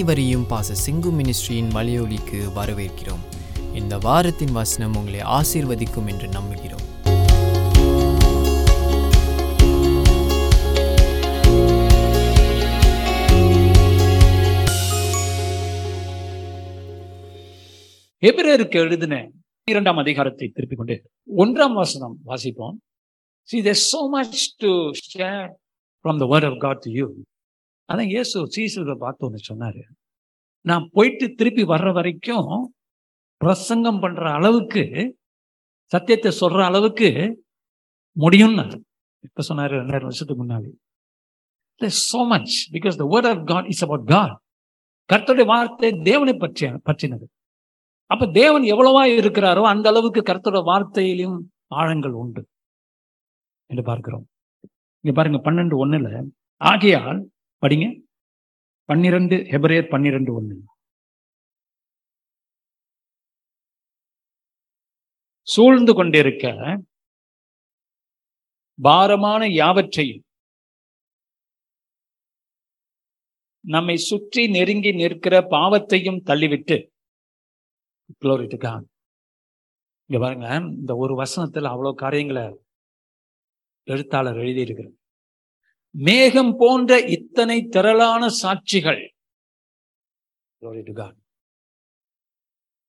அனைவரையும் பாச சிங்கு மினிஸ்ட்ரியின் மலையொலிக்கு வரவேற்கிறோம். இந்த வாரத்தின் வசனம் உங்களை ஆசீர்வதிக்கும் என்று நம்புகிறோம். எபிரருக்கு எழுதின இரண்டாம் அதிகாரத்தை திருப்பிக் கொண்டு ஒன்றாம் வசனம் வாசிப்போம். See there's so much to share from the word of god to you. அதான் இயேசு சீசுகளை பார்த்து ஒன்று சொன்னாரு. நான் போயிட்டு திருப்பி வர்ற வரைக்கும் பிரசங்கம் பண்ற அளவுக்கு சத்தியத்தை சொல்ற அளவுக்கு முடியும்னு இப்ப சொன்னாரு ரெண்டாயிரம் வருஷத்துக்கு முன்னாடி. So much because the word of God is about God கர்த்தருடைய வார்த்தை தேவனை பற்றிய பற்றினது. அப்ப தேவன் எவ்வளவா இருக்கிறாரோ அந்த அளவுக்கு கர்த்தரோட வார்த்தையிலும் ஆழங்கள் உண்டு. என்று பார்க்கிறோம். இங்க பாருங்க பன்னெண்டு ஒண்ணுல ஆகையால் படிங்க. பன்னிரண்டு ஹெபரேர் பன்னிரண்டு ஒன்று சூழ்ந்து கொண்டிருக்க பாரமான யாவற்றையும் நம்மை சுற்றி நெருங்கி நிற்கிற பாவத்தையும் தள்ளிவிட்டு இங்க பாருங்க இந்த ஒரு வசனத்துல அவ்வளவு காரியங்களை எழுத்தாளர் எழுதியிருக்கிறார். மேகம் போன்ற இத்தனை திரளான சாட்சிகள்.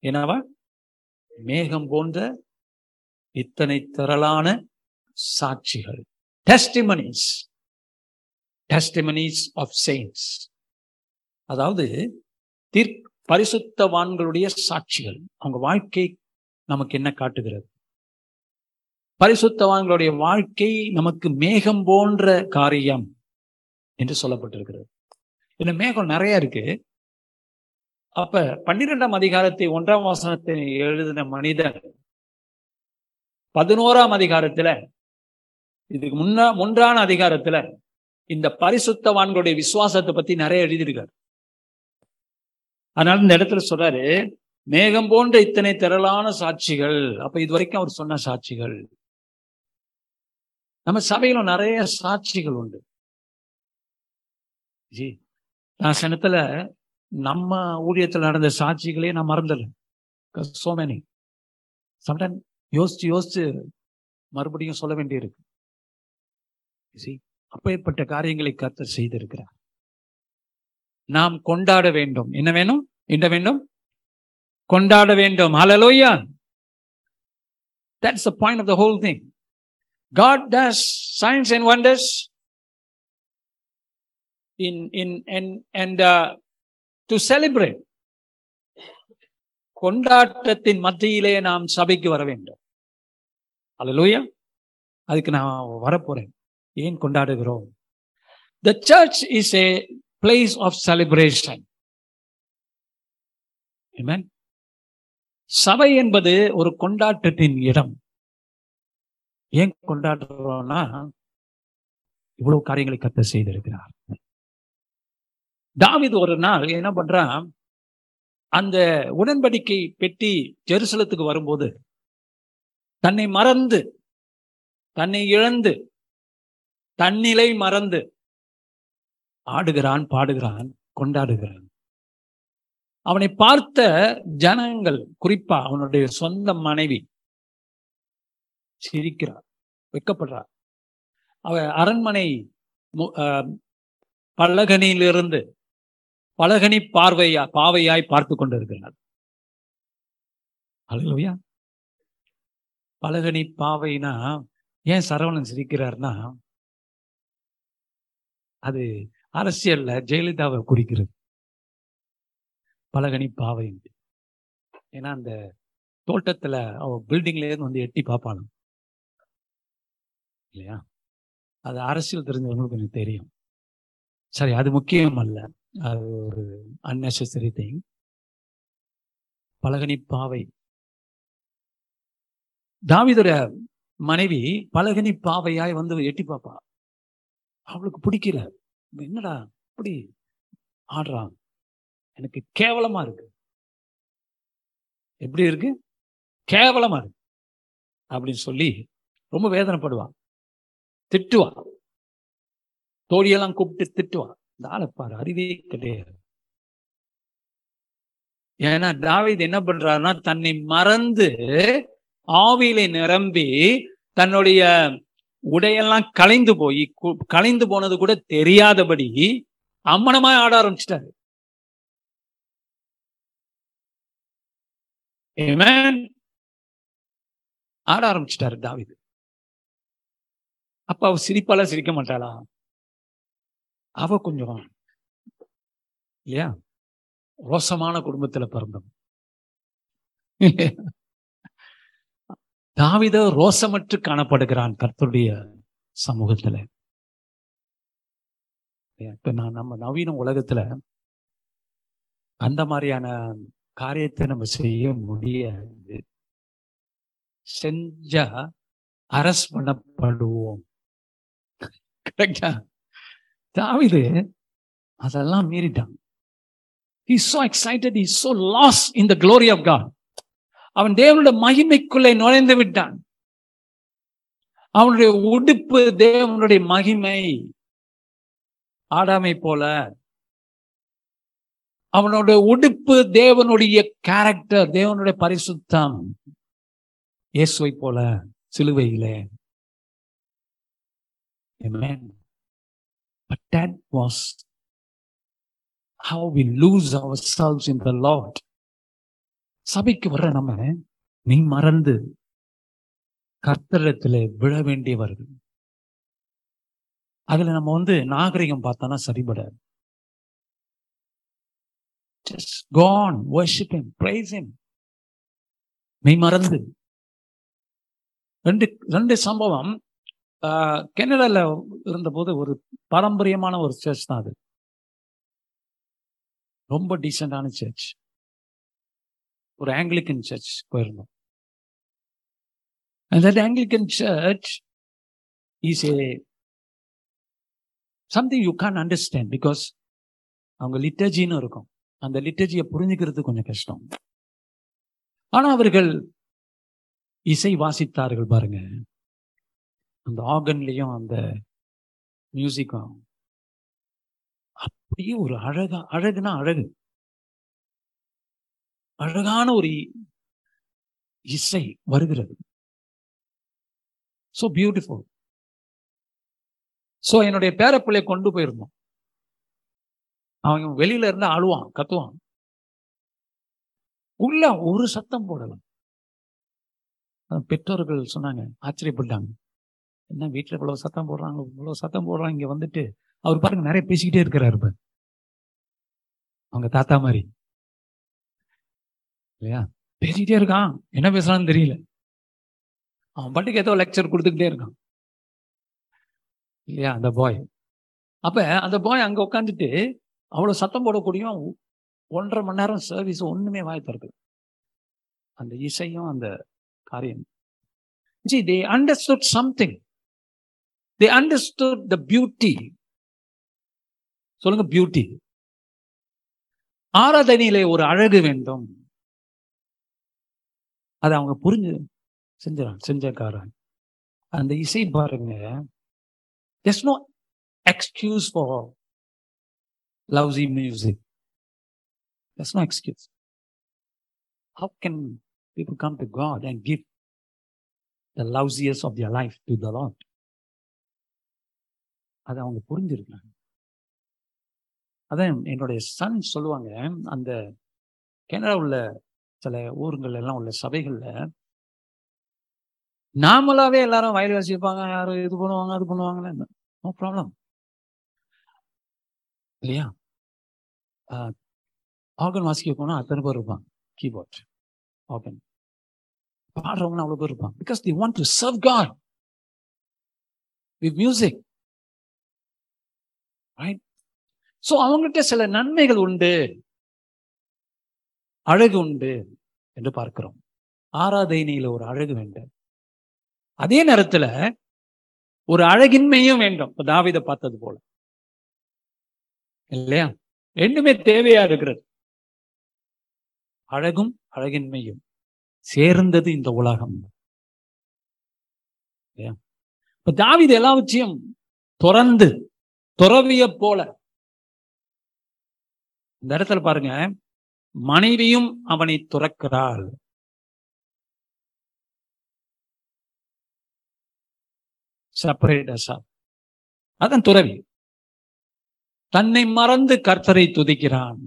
என்னவா? மேகம் போன்ற இத்தனை திரளான சாட்சிகள். டெஸ்டிமனிஸ் டெஸ்டிமனிஸ் ஆஃப் செயின்ஸ் அதாவது தீர்க் பரிசுத்தவான்களுடைய சாட்சிகள். அவங்க வாழ்க்கை நமக்கு என்ன காட்டுகிறது? பரிசுத்தவான்களுடைய வாழ்க்கை நமக்கு மேகம் போன்ற காரியம் என்று சொல்லப்பட்டிருக்கிறது. இந்த மேகம் நிறைய இருக்கு. அப்ப பன்னிரெண்டாம் அதிகாரத்தை ஒன்றாம் வாசனத்தை எழுதின மனிதன் பதினோராம் அதிகாரத்துல இதுக்கு முன்னா முன்றான அதிகாரத்துல இந்த பரிசுத்தவான்களுடைய விசுவாசத்தை பத்தி நிறைய எழுதியிருக்காரு. அதனால இந்த இடத்துல சொல்றாரு மேகம் போன்ற இத்தனை திரளான சாட்சிகள். அப்ப இது வரைக்கும் அவர் சொன்ன சாட்சிகள். நம்ம சபையில நிறைய சாட்சிகள் உண்டு. ஜி நான் சனத்துல நம்ம ஊழியத்தில் நடந்த சாட்சிகளே நான் மறந்துடல சோ மெனி சம்டைம் யோசிச்சு யோசிச்சு மறுபடியும் சொல்ல வேண்டியிருக்கு. ஜி அப்பேற்பட்ட காரியங்களை கர்த்தர் செய்திருக்கிறார். நாம் கொண்டாட வேண்டும். என்ன வேணும்? என்ன வேண்டும்? கொண்டாட வேண்டும். Hallelujah that's the point of the whole thing God does signs and wonders in, in, and, and uh, to celebrate. கொண்டாட்டத்தின் மத்தியிலே நாம் சபைக்கு வர வேண்டும் அலலூயா அதுக்கு நான் வரப்போறேன் ஏன் கொண்டாடுகிறோம் the church is a place of celebration சபை என்பது ஒரு கொண்டாட்டத்தின் இடம் ஏன் கொண்டாடுறோம்னா இவ்வளவு காரியங்களை கத்த செய்திருக்கிறார். தாவிது ஒரு நாள் என்ன பண்றான் அந்த உடன்படிக்கை பெட்டி ஜெருசலத்துக்கு வரும்போது தன்னை மறந்து தன்னை இழந்து தன்னிலை மறந்து ஆடுகிறான் பாடுகிறான் கொண்டாடுகிறான். அவனை பார்த்த ஜனங்கள் குறிப்பா அவனுடைய சொந்த மனைவி சிரிக்கிறார் வெக்கப்படுறார் அவ அரண்மனை பலகனியிலிருந்து பலகனி பார்வையா பாவையாய் பார்த்து கொண்டிருக்கிறார். அழுவையா பலகனி பாவைனா ஏன் சரவணன் சிரிக்கிறார்னா அது அரசியல்ல ஜெயலலிதாவை குறிக்கிறது. பலகனி பாவை ஏன்னா அந்த தோட்டத்துல அவ பில்டிங்ல இருந்து வந்து எட்டி பார்ப்பானும் இல்லையா? அது அரசியல் தெரிஞ்சவங்களுக்கு கொஞ்சம் தெரியும். சரி அது முக்கியம் அல்ல. அது ஒரு அன்னெசரி திங் பலகனி பாவை. தாவிதோட மனைவி பலகனி பாவையாய் வந்து எட்டி பார்ப்பா அவளுக்கு பிடிக்கல. என்னடா இப்படி ஆடுறான் எனக்கு கேவலமா இருக்கு. எப்படி இருக்கு? கேவலமா இருக்கு. அப்படின்னு சொல்லி ரொம்ப வேதனைப்படுவான் திட்டுவான். தோழியெல்லாம் கூப்பிட்டு திட்டுவான். இந்த ஆளை பாரு அறிவே கிடையாது. ஏன்னா தாவித் என்ன பண்றாருன்னா தன்னை மறந்து ஆவியிலே நிரம்பி தன்னுடைய உடையெல்லாம் கலைந்து போய் கு- கலைந்து போனது கூட தெரியாதபடி அம்மனமா ஆட ஆரம்பிச்சிட்டாரு. ஆட ஆரம்பிச்சிட்டாரு தாவிது. அப்ப அவ சிரிப்பால சிரிக்க மாட்டாளா? அவ கொஞ்சம் இல்லையா? ரோசமான குடும்பத்துல பிறந்தவன் தாவித ரோசமற்று காணப்படுகிறான் கர்த்தருடைய சமூகத்துல. இப்ப நான் நம்ம நவீன உலகத்துல அந்த மாதிரியான காரியத்தை நம்ம செய்ய முடியாது. செஞ்சா அரஸ்ட் பண்ணப்படுவோம். கரெக்டா தாவிது அதெல்லாம் மீறிட்டான். Is so excited is so lost in the glory of God அவன் தேவனுடைய மகிமைக்குள்ளே நுழைந்து விட்டான். அவனுடைய உடுப்பு தேவனுடைய மகிமை. ஆடாமை போல. அவனுடைய உடுப்பு தேவனுடைய கேரக்டர் தேவனுடைய பரிசுத்தம். இயேசுவை போல சிலுவையிலே. Amen. But that was how we lose ourselves in the Lord. சபைக்கு வர்ற நம்ம நீ மறந்து கர்த்தரத்தில் விழ வேண்டியவர்கள் அதுல நம்ம வந்து நாகரிகம் பார்த்தோம்னா சரிபடாது Just go on, worship him, praise him. நீ மறந்து ரெண்டு ரெண்டு சம்பவம் ஆஹ், இருந்தபோது ஒரு பாரம்பரியமான ஒரு சர்ச் தான் அது. ரொம்ப டீசெண்டான சர்ச் ஒரு ஆங்கிலிக்கன் சர்ச் போயிருந்தோம். And that Anglican church is a something you because அவங்க லிட்டர்ஜின்னு இருக்கும். அந்த லிட்டர்ஜியை புரிஞ்சுக்கிறது கொஞ்சம் கஷ்டம். ஆனா அவர்கள் இசை வாசித்தார்கள் பாருங்க. அந்த ஆர்கன்லயும் அந்த மியூசிக்கும் அப்படியே ஒரு அழகா அழகுனா அழகு. அழகான ஒரு இசை வருகிறது. சோ பியூட்டிஃபுல் சோ என்னுடைய பேரப்பிள்ளையை கொண்டு போயிருந்தோம் அவன் வெளியில இருந்து அழுவான் கத்துவான். உள்ள ஒரு சத்தம் போடலாம் பெற்றோர்கள் சொன்னாங்க ஆச்சரியப்பட்டாங்க. என்ன வீட்டுல இவ்வளவு சத்தம் போடுறாங்க இவ்வளவு சத்தம் போடுறாங்க இங்க வந்துட்டு அவர் பாருங்க நிறைய பேசிக்கிட்டே இருக்கிறாரு இப்போ அவங்க தாத்தா மாதிரி. இல்லையா? பேசிக்கிட்டே இருக்கான். என்ன பேசுறான்னு தெரியல. அவன் பாட்டுக்கு ஏதோ லெக்சர் கொடுத்துக்கிட்டே இருக்கான். இல்லையா அந்த பாய் அப்ப அந்த பாய் அங்க உட்காந்துட்டு அவ்வளவு சத்தம் போடக்கூடிய ஒன்றரை மணி நேரம் சர்வீஸ் ஒண்ணுமே வாய் திறக்கு அந்த இசையும் அந்த காரியம். G they understood something They understood the beauty. சொல்லுங்க பியூட்டி ஆராதனையிலே ஒரு அழகு வேண்டும் அதை அவங்க புரிஞ்சு செஞ்சாங்க செஞ்சக்காரன் அந்த இசை பாருங்க there's no excuse for lousy music there's no excuse how can people come to god and give the lousiest of their life to the lord அதை அவங்க புரிஞ்சிருக்காங்க அதான் என்னுடைய சன் சொல்லுவாங்க அந்த கனடா உள்ள சில ஊருங்கள் எல்லாம் உள்ள சபைகள்ல நாமளாவே எல்லாரும் வயல் வாசிப்பாங்க யாரும் இது பண்ணுவாங்க அது பண்ணுவாங்கன்னு. நோ ப்ராப்ளம் இல்லையா? ஆர்கன் வாசிக்க போனா அத்தனை பேர் இருப்பாங்க கீபோர்ட் ஆர்கன் பாடுறவங்க அவ்வளோ பேர் இருப்பாங்க because they want to serve God with music right so அவங்ககிட்ட சில நன்மைகள் உண்டு. அழகு உண்டு என்று பார்க்கிறோம். ஆராதனையில ஒரு அழகு வேண்டும். அதே நேரத்துல ஒரு அழகின்மையும் வேண்டும். இப்போ தாவீதை பார்த்தது போல. இல்லையா? ரெண்டுமே தேவையா இருக்கிறது. அழகும் அழகின்மையும் சேர்ந்தது இந்த உலகம். இல்லையா? இப்ப தாவீது எல்லாவற்றையும் துறந்து துறவிய போல. இந்த இடத்துல பாருங்க மனைவியும் அவனை துறக்கிறாள். செப்பரேட் அதான் துறவி. தன்னை மறந்து கர்த்தரை துதிக்கிறான்.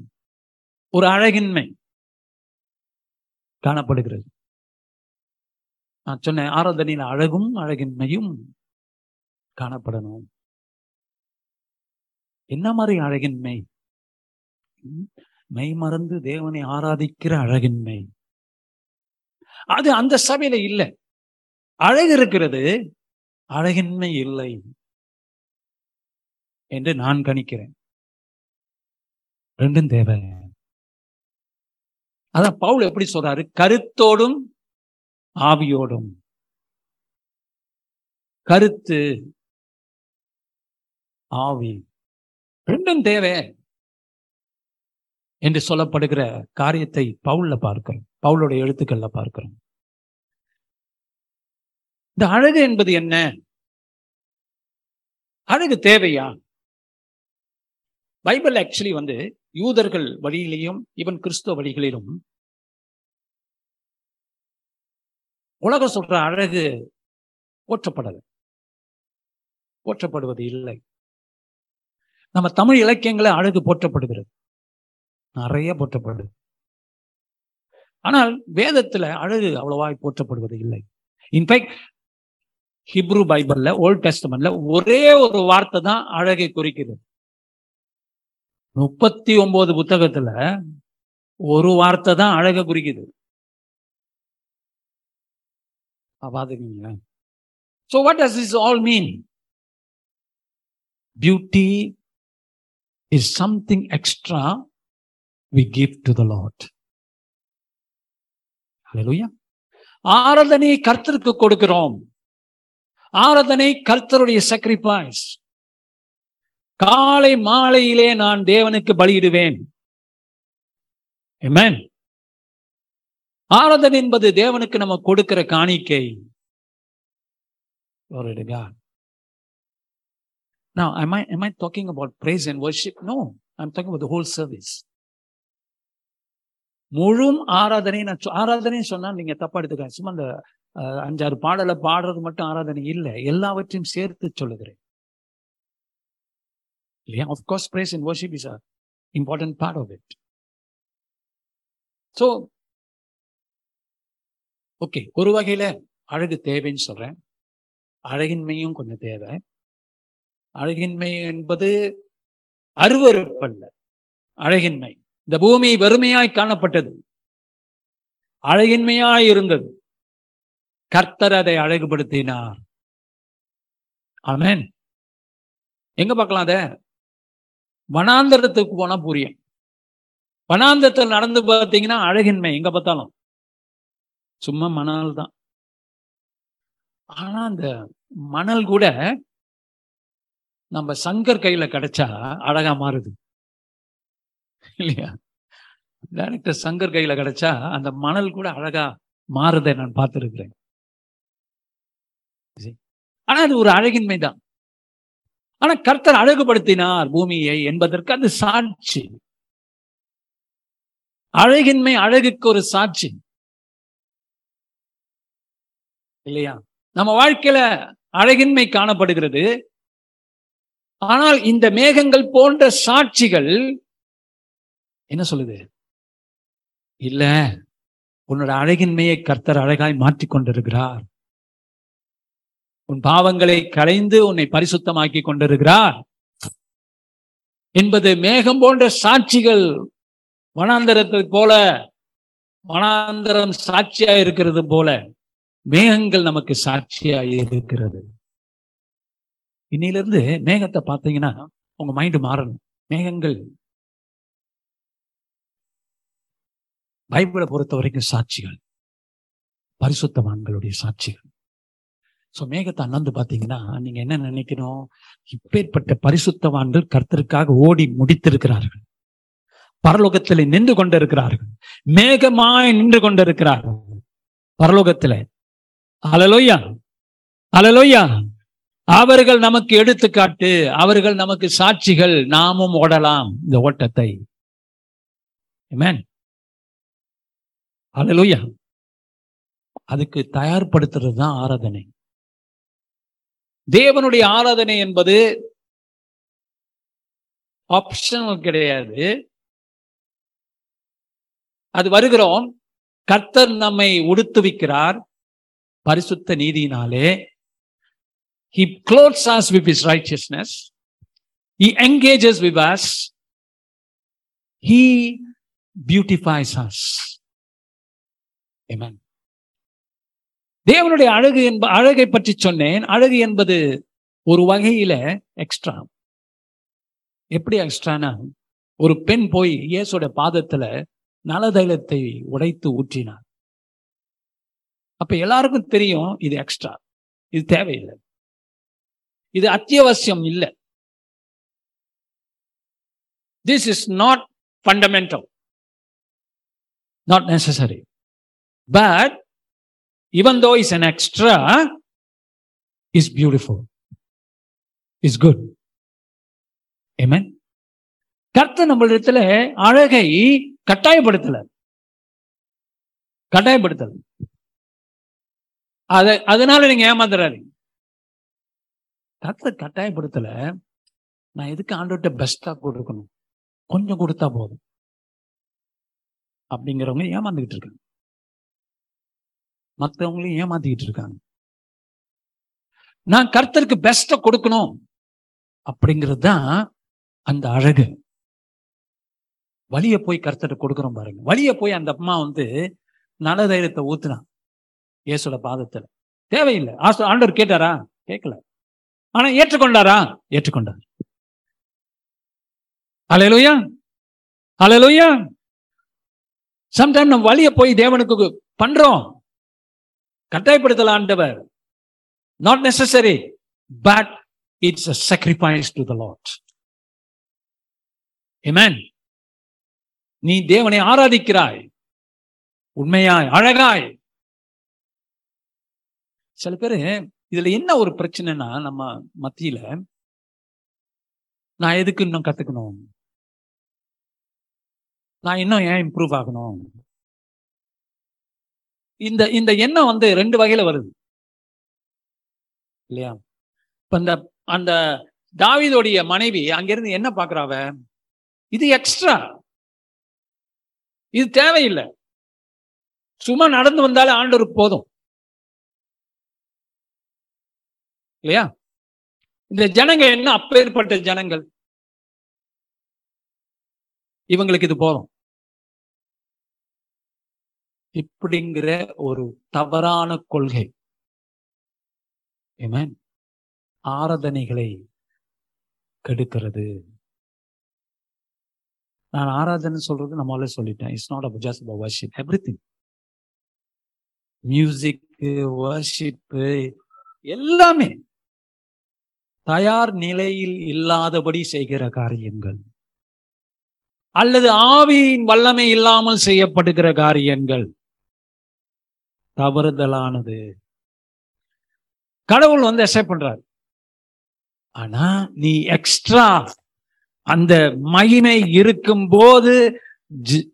ஒரு அழகின்மை காணப்படுகிறது. நான் சொன்னேன் ஆராதனையில் அழகும் அழகின்மையும் காணப்படணும். என்ன மாதிரி அழகின்மை மெய்? மறந்து தேவனை ஆராதிக்கிற அழகின்மை அது அந்த சபையில இல்லை. அழகு இருக்கிறது அழகின்மை இல்லை என்று நான் கணிக்கிறேன். ரெண்டும் தேவை. அதான் பவுல் எப்படி சொல்றாரு? கருத்தோடும் ஆவியோடும். கருத்து ஆவி. ரெண்டும் தேவை என்று சொல்லப்படுகிற காரியத்தை பவுல்ல பார்க்கிறோம். பவுலுடைய எழுத்துக்கள்ல பார்க்கிறோம். இந்த அழகு என்பது என்ன? அழகு தேவையா? பைபிள் ஆக்சுவலி வந்து யூதர்கள் வழியிலையும் இவன் கிறிஸ்துவ வழிகளிலும் உலகம் சொல்ற அழகு போற்றப்படல போற்றப்படுவது இல்லை. நம்ம தமிழ் இலக்கியங்களை அழகு போற்றப்படுகிறது. நிறைய போற்றப்படுது. ஆனால் வேதத்துல அழகு அவ்வளவா போற்றப்படுவது இல்லை. இன்ஃபேக்ட் ஹிப்ரு பைபிள்ல ஓல்ட் டெஸ்டமெண்ட்ல ஒரே ஒரு வார்த்தை தான் அழகை குறிக்குது முப்பத்தி ஒன்பது புத்தகத்துல ஒரு வார்த்தை தான் அழக குறிக்குது. பாத்துக்கீங்களா So what does is all mean beauty is something extra we give to the Lord. Hallelujah. ஆராதனை கர்த்தருக்கு கொடுக்கிறோம். ஆராதனை கர்த்தருடைய சாக்ரிஃபைஸ் காலை மாலையிலே நான் தேவனுக்கு பலியிடுவேன். ஆராதனை என்பது தேவனுக்கு நம்ம கொடுக்கிற காணிக்கை. Now, am I am I talking about praise and worship? No, I'm talking about the whole service. முழும் ஆராதனை நான் ஆராதனைன்னு சொன்னா நீங்க தப்பா எடுத்துக்காங்க சும்மா அந்த அஞ்சாறு பாடலை பாடுறது மட்டும் ஆராதனை இல்லை. எல்லாவற்றையும் சேர்த்து சொல்லுகிறேன். இல்லையா? Of course praise and worship is a important part of it so okay ஒரு வகையில அழகு தேவைன்னு சொல்றேன். அழகின்மையும் கொஞ்சம் தேவை. அழகின்மை என்பது அருவருப்பல்ல. அழகின்மை. இந்த பூமி வெறுமையாய் காணப்பட்டது. அழகின்மையாய் இருந்தது. கர்த்தர் அதை அழகுபடுத்தினார். ஆமேன். எங்க பார்க்கலாம் அத? வனாந்தரத்துக்கு போனா புரியும். வனாந்தரத்தில் நடந்து பார்த்தீங்கன்னா அழகின்மை. எங்க பார்த்தாலும். சும்மா மணல் தான் ஆனா அந்த மணல் கூட நம்ம சங்கர் கையில கிடைச்சா அழகா மாறுது. இல்லையா? டைரக்டர் சங்கர் கையில கிடைச்சா அந்த மணல் கூட அழகா மாறுதை நான் பார்த்துருக்கிறேன். ஆனா அது ஒரு அழகின்மை தான். ஆனா கர்த்தர் அழகுபடுத்தினார் பூமியை என்பதற்கு அது சாட்சி. அழகின்மை அழகுக்கு ஒரு சாட்சி. இல்லையா? நம்ம வாழ்க்கையில அழகின்மை காணப்படுகிறது. ஆனால் இந்த மேகங்கள் போன்ற சாட்சிகள் என்ன சொல்லுது? இல்ல உன்னோட அழகின்மையை கர்த்தர் அழகாய் மாற்றிக் கொண்டிருக்கிறார். உன் பாவங்களை களைந்து உன்னை பரிசுத்தமாக்கி கொண்டிருக்கிறார். என்பது மேகம் போன்ற சாட்சிகள் வனாந்தரத்தை போல வனாந்தரம் சாட்சியா இருக்கிறது போல மேகங்கள் நமக்கு சாட்சியா இருக்கிறது. இன்னிலிருந்து மேகத்தை பார்த்தீங்கன்னா உங்க மைண்ட் மாறணும். மேகங்கள் பைபிளை பொறுத்த வரைக்கும் சாட்சிகள். பரிசுத்தவான்களுடைய சாட்சிகள். சோ மேகத்தை அண்ணந்து பாத்தீங்கன்னா நீங்க என்ன நினைக்கணும்? இப்பேற்பட்ட பரிசுத்தவான்கள் கர்த்தருக்காக ஓடி முடித்திருக்கிறார்கள். பரலோகத்தில் நின்று கொண்டிருக்கிறார்கள். மேகமாய் நின்று கொண்டிருக்கிறார்கள். பரலோகத்தில். அலலோயா அலலோயா அவர்கள் நமக்கு எடுத்துக்காட்டு அவர்கள் நமக்கு சாட்சிகள் நாமும் ஓடலாம். இந்த ஓட்டத்தை. அலலூயா அதுக்கு தயார்படுத்துறது தான் ஆராதனை. தேவனுடைய ஆராதனை என்பது ஆப்ஷனல் கிடையாது. அது வருகிறோம். கர்த்தர் நம்மை உடுத்துவிக்கிறார் பரிசுத்த நீதியினாலே. He clothes us with his righteousness. He engages with us. He beautifies us. Amen. தேவனுடைய அழகு என்ப அழகை பற்றி சொன்னேன். அழகு என்பது ஒரு வகையில எக்ஸ்ட்ரா எப்படி எக்ஸ்ட்ரானா ஒரு பெண் போய் இயேசோட பாதத்துல நலதைலத்தை உடைத்து ஊற்றினார். அப்ப எல்லாருக்கும் தெரியும் இது எக்ஸ்ட்ரா இது தேவையில்லை. இது அத்தியாவசியம் இல்லை. This is not fundamental not necessary but even though it's an extra, is beautiful, is good. Amen. கர்த்தர் நம்மளிடத்துல அழகை கட்டாயப்படுத்தல. கட்டாயப்படுத்தல. அத அதனால நீங்க ஏமாந்துறாதீங்க. கர்த்தர் கட்டாயப்படுத்தல. நான் எதுக்கு ஆண்டோட்ட பெஸ்டா கொடுக்கணும்? கொஞ்சம் கொடுத்தா போதும். அப்படிங்கிறவங்க ஏமாந்துகிட்டு இருக்காங்க. மற்றவங்களையும் ஏமாத்திக்கிட்டு இருக்காங்க. நான் கர்த்தருக்கு பெஸ்ட கொடுக்கணும் அப்படிங்கிறது தான் அந்த அழகு. வழிய போய் கர்த்தருக்கு கொடுக்குறோம் பாருங்க. வழிய போய் அந்த அம்மா வந்து நல தைரியத்தை ஊத்துனான் இயேசுட பாதத்துல. தேவையில்லை. ஆண்டவர் கேட்டாரா? கேட்கல ஆனா ஏற்றுக்கொண்டாரா? ஏற்றுக்கொண்டார். அலையலோயா அலையலோயா சம்டைம் நம்ம வழிய போய் தேவனுக்கு பண்றோம். கட்டாயப்படுத்தல ஆண்டவர் not necessary but it's a sacrifice to the lord amen நீ தேவனை ஆராதிக்கிறாய். உண்மையாய் அழகாய். சில பேர் இதுல என்ன ஒரு பிரச்சனைனா நம்ம மத்தியில நான் எதுக்கு இன்னும் கத்துக்கணும்? நான் இன்னும் ஏன் இம்ப்ரூவ் ஆகணும்? இந்த இந்த எண்ணம் வந்து ரெண்டு வகையில வருது. இல்லையா? இப்ப இந்த அந்த தாவிதோடைய மனைவி அங்கிருந்து என்ன பாக்குறாவ இது எக்ஸ்ட்ரா இது தேவையில்லை. சும்மா நடந்து வந்தாலே ஆண்டவருக்கு போதும். இல்லையா? இந்த ஜனங்க என்ன அப்பேற்பட்ட ஜனங்கள்? இவங்களுக்கு இது போதும். இப்படிங்கிற ஒரு தவறான கொள்கை. ஆராதனைகளை கெடுக்கிறது. நான் ஆராதனை சொல்றது நான் சொல்லிட்டேன். It's not about just about worship everything music worship எல்லாமே. தயார் நிலையில் இல்லாதபடி செய்கிற காரியங்கள். அல்லது ஆவியின் வல்லமை இல்லாமல் செய்யப்படுகிற காரியங்கள். தவறுதலானது. கடவுள் வந்து அக்செப்ட் பண்றாரு. ஆனா நீ எக்ஸ்ட்ரா அந்த மகிமை இருக்கும் போது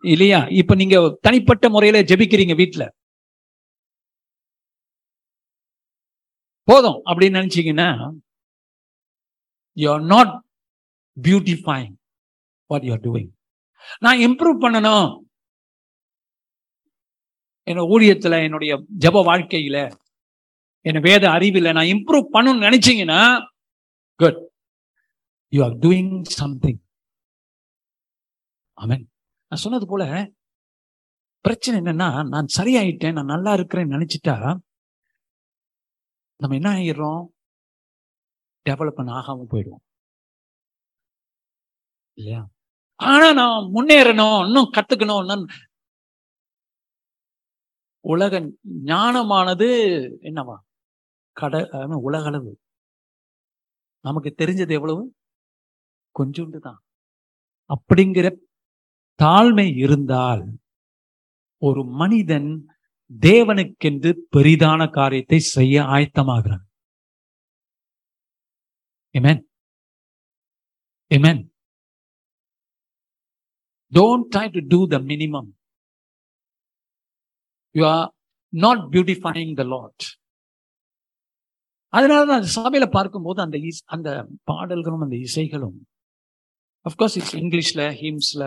இல்லையா? இப்ப நீங்க தனிப்பட்ட முறையில ஜெபிக்கிறீங்க வீட்டுல போதும் அப்படின்னு நினைச்சீங்கன்னா you are not beautifying what you are doing நான் இம்ப்ரூவ் பண்ணணும். என்னோட ஊழியத்துல என்னுடைய ஜெப வாழ்க்கையில என் வேத அறிவில் நான் இம்ப்ரூவ் பண்ணணும்னு நினைச்சீங்கன்னா good you are doing something amen நான் சொன்னது போல பிரச்சனை என்னன்னா நான் சரியாயிட்டேன் நான் நல்லா இருக்கிறேன்னு நினைச்சிட்டா நம்ம என்ன ஆயிடுறோம்? டெவலப் பண்ண ஆகாம போயிடுவோம். இல்லையா? ஆனா நான் முன்னேறணும் இன்னும் கத்துக்கணும் உலக ஞானமானது என்னவா? கட உலக உலகளவு நமக்கு தெரிஞ்சது எவ்வளவு? கொஞ்சோண்டு தான். அப்படிங்கிற தாழ்மை இருந்தால் ஒரு மனிதன் தேவனுக்கென்று பெரிதான காரியத்தை செய்ய ஆயத்தமாகிறான். Amen. Amen. Don't try to do the minimum. You are not beautifying the lord அதனால தான் சபையில பார்க்கும்போது அந்த அந்த பாடல்களும் அந்த இசைகளும் அஃப்கோர்ஸ் இட்ஸ் இங்கிலீஷ்ல ஹிம்ஸ்ல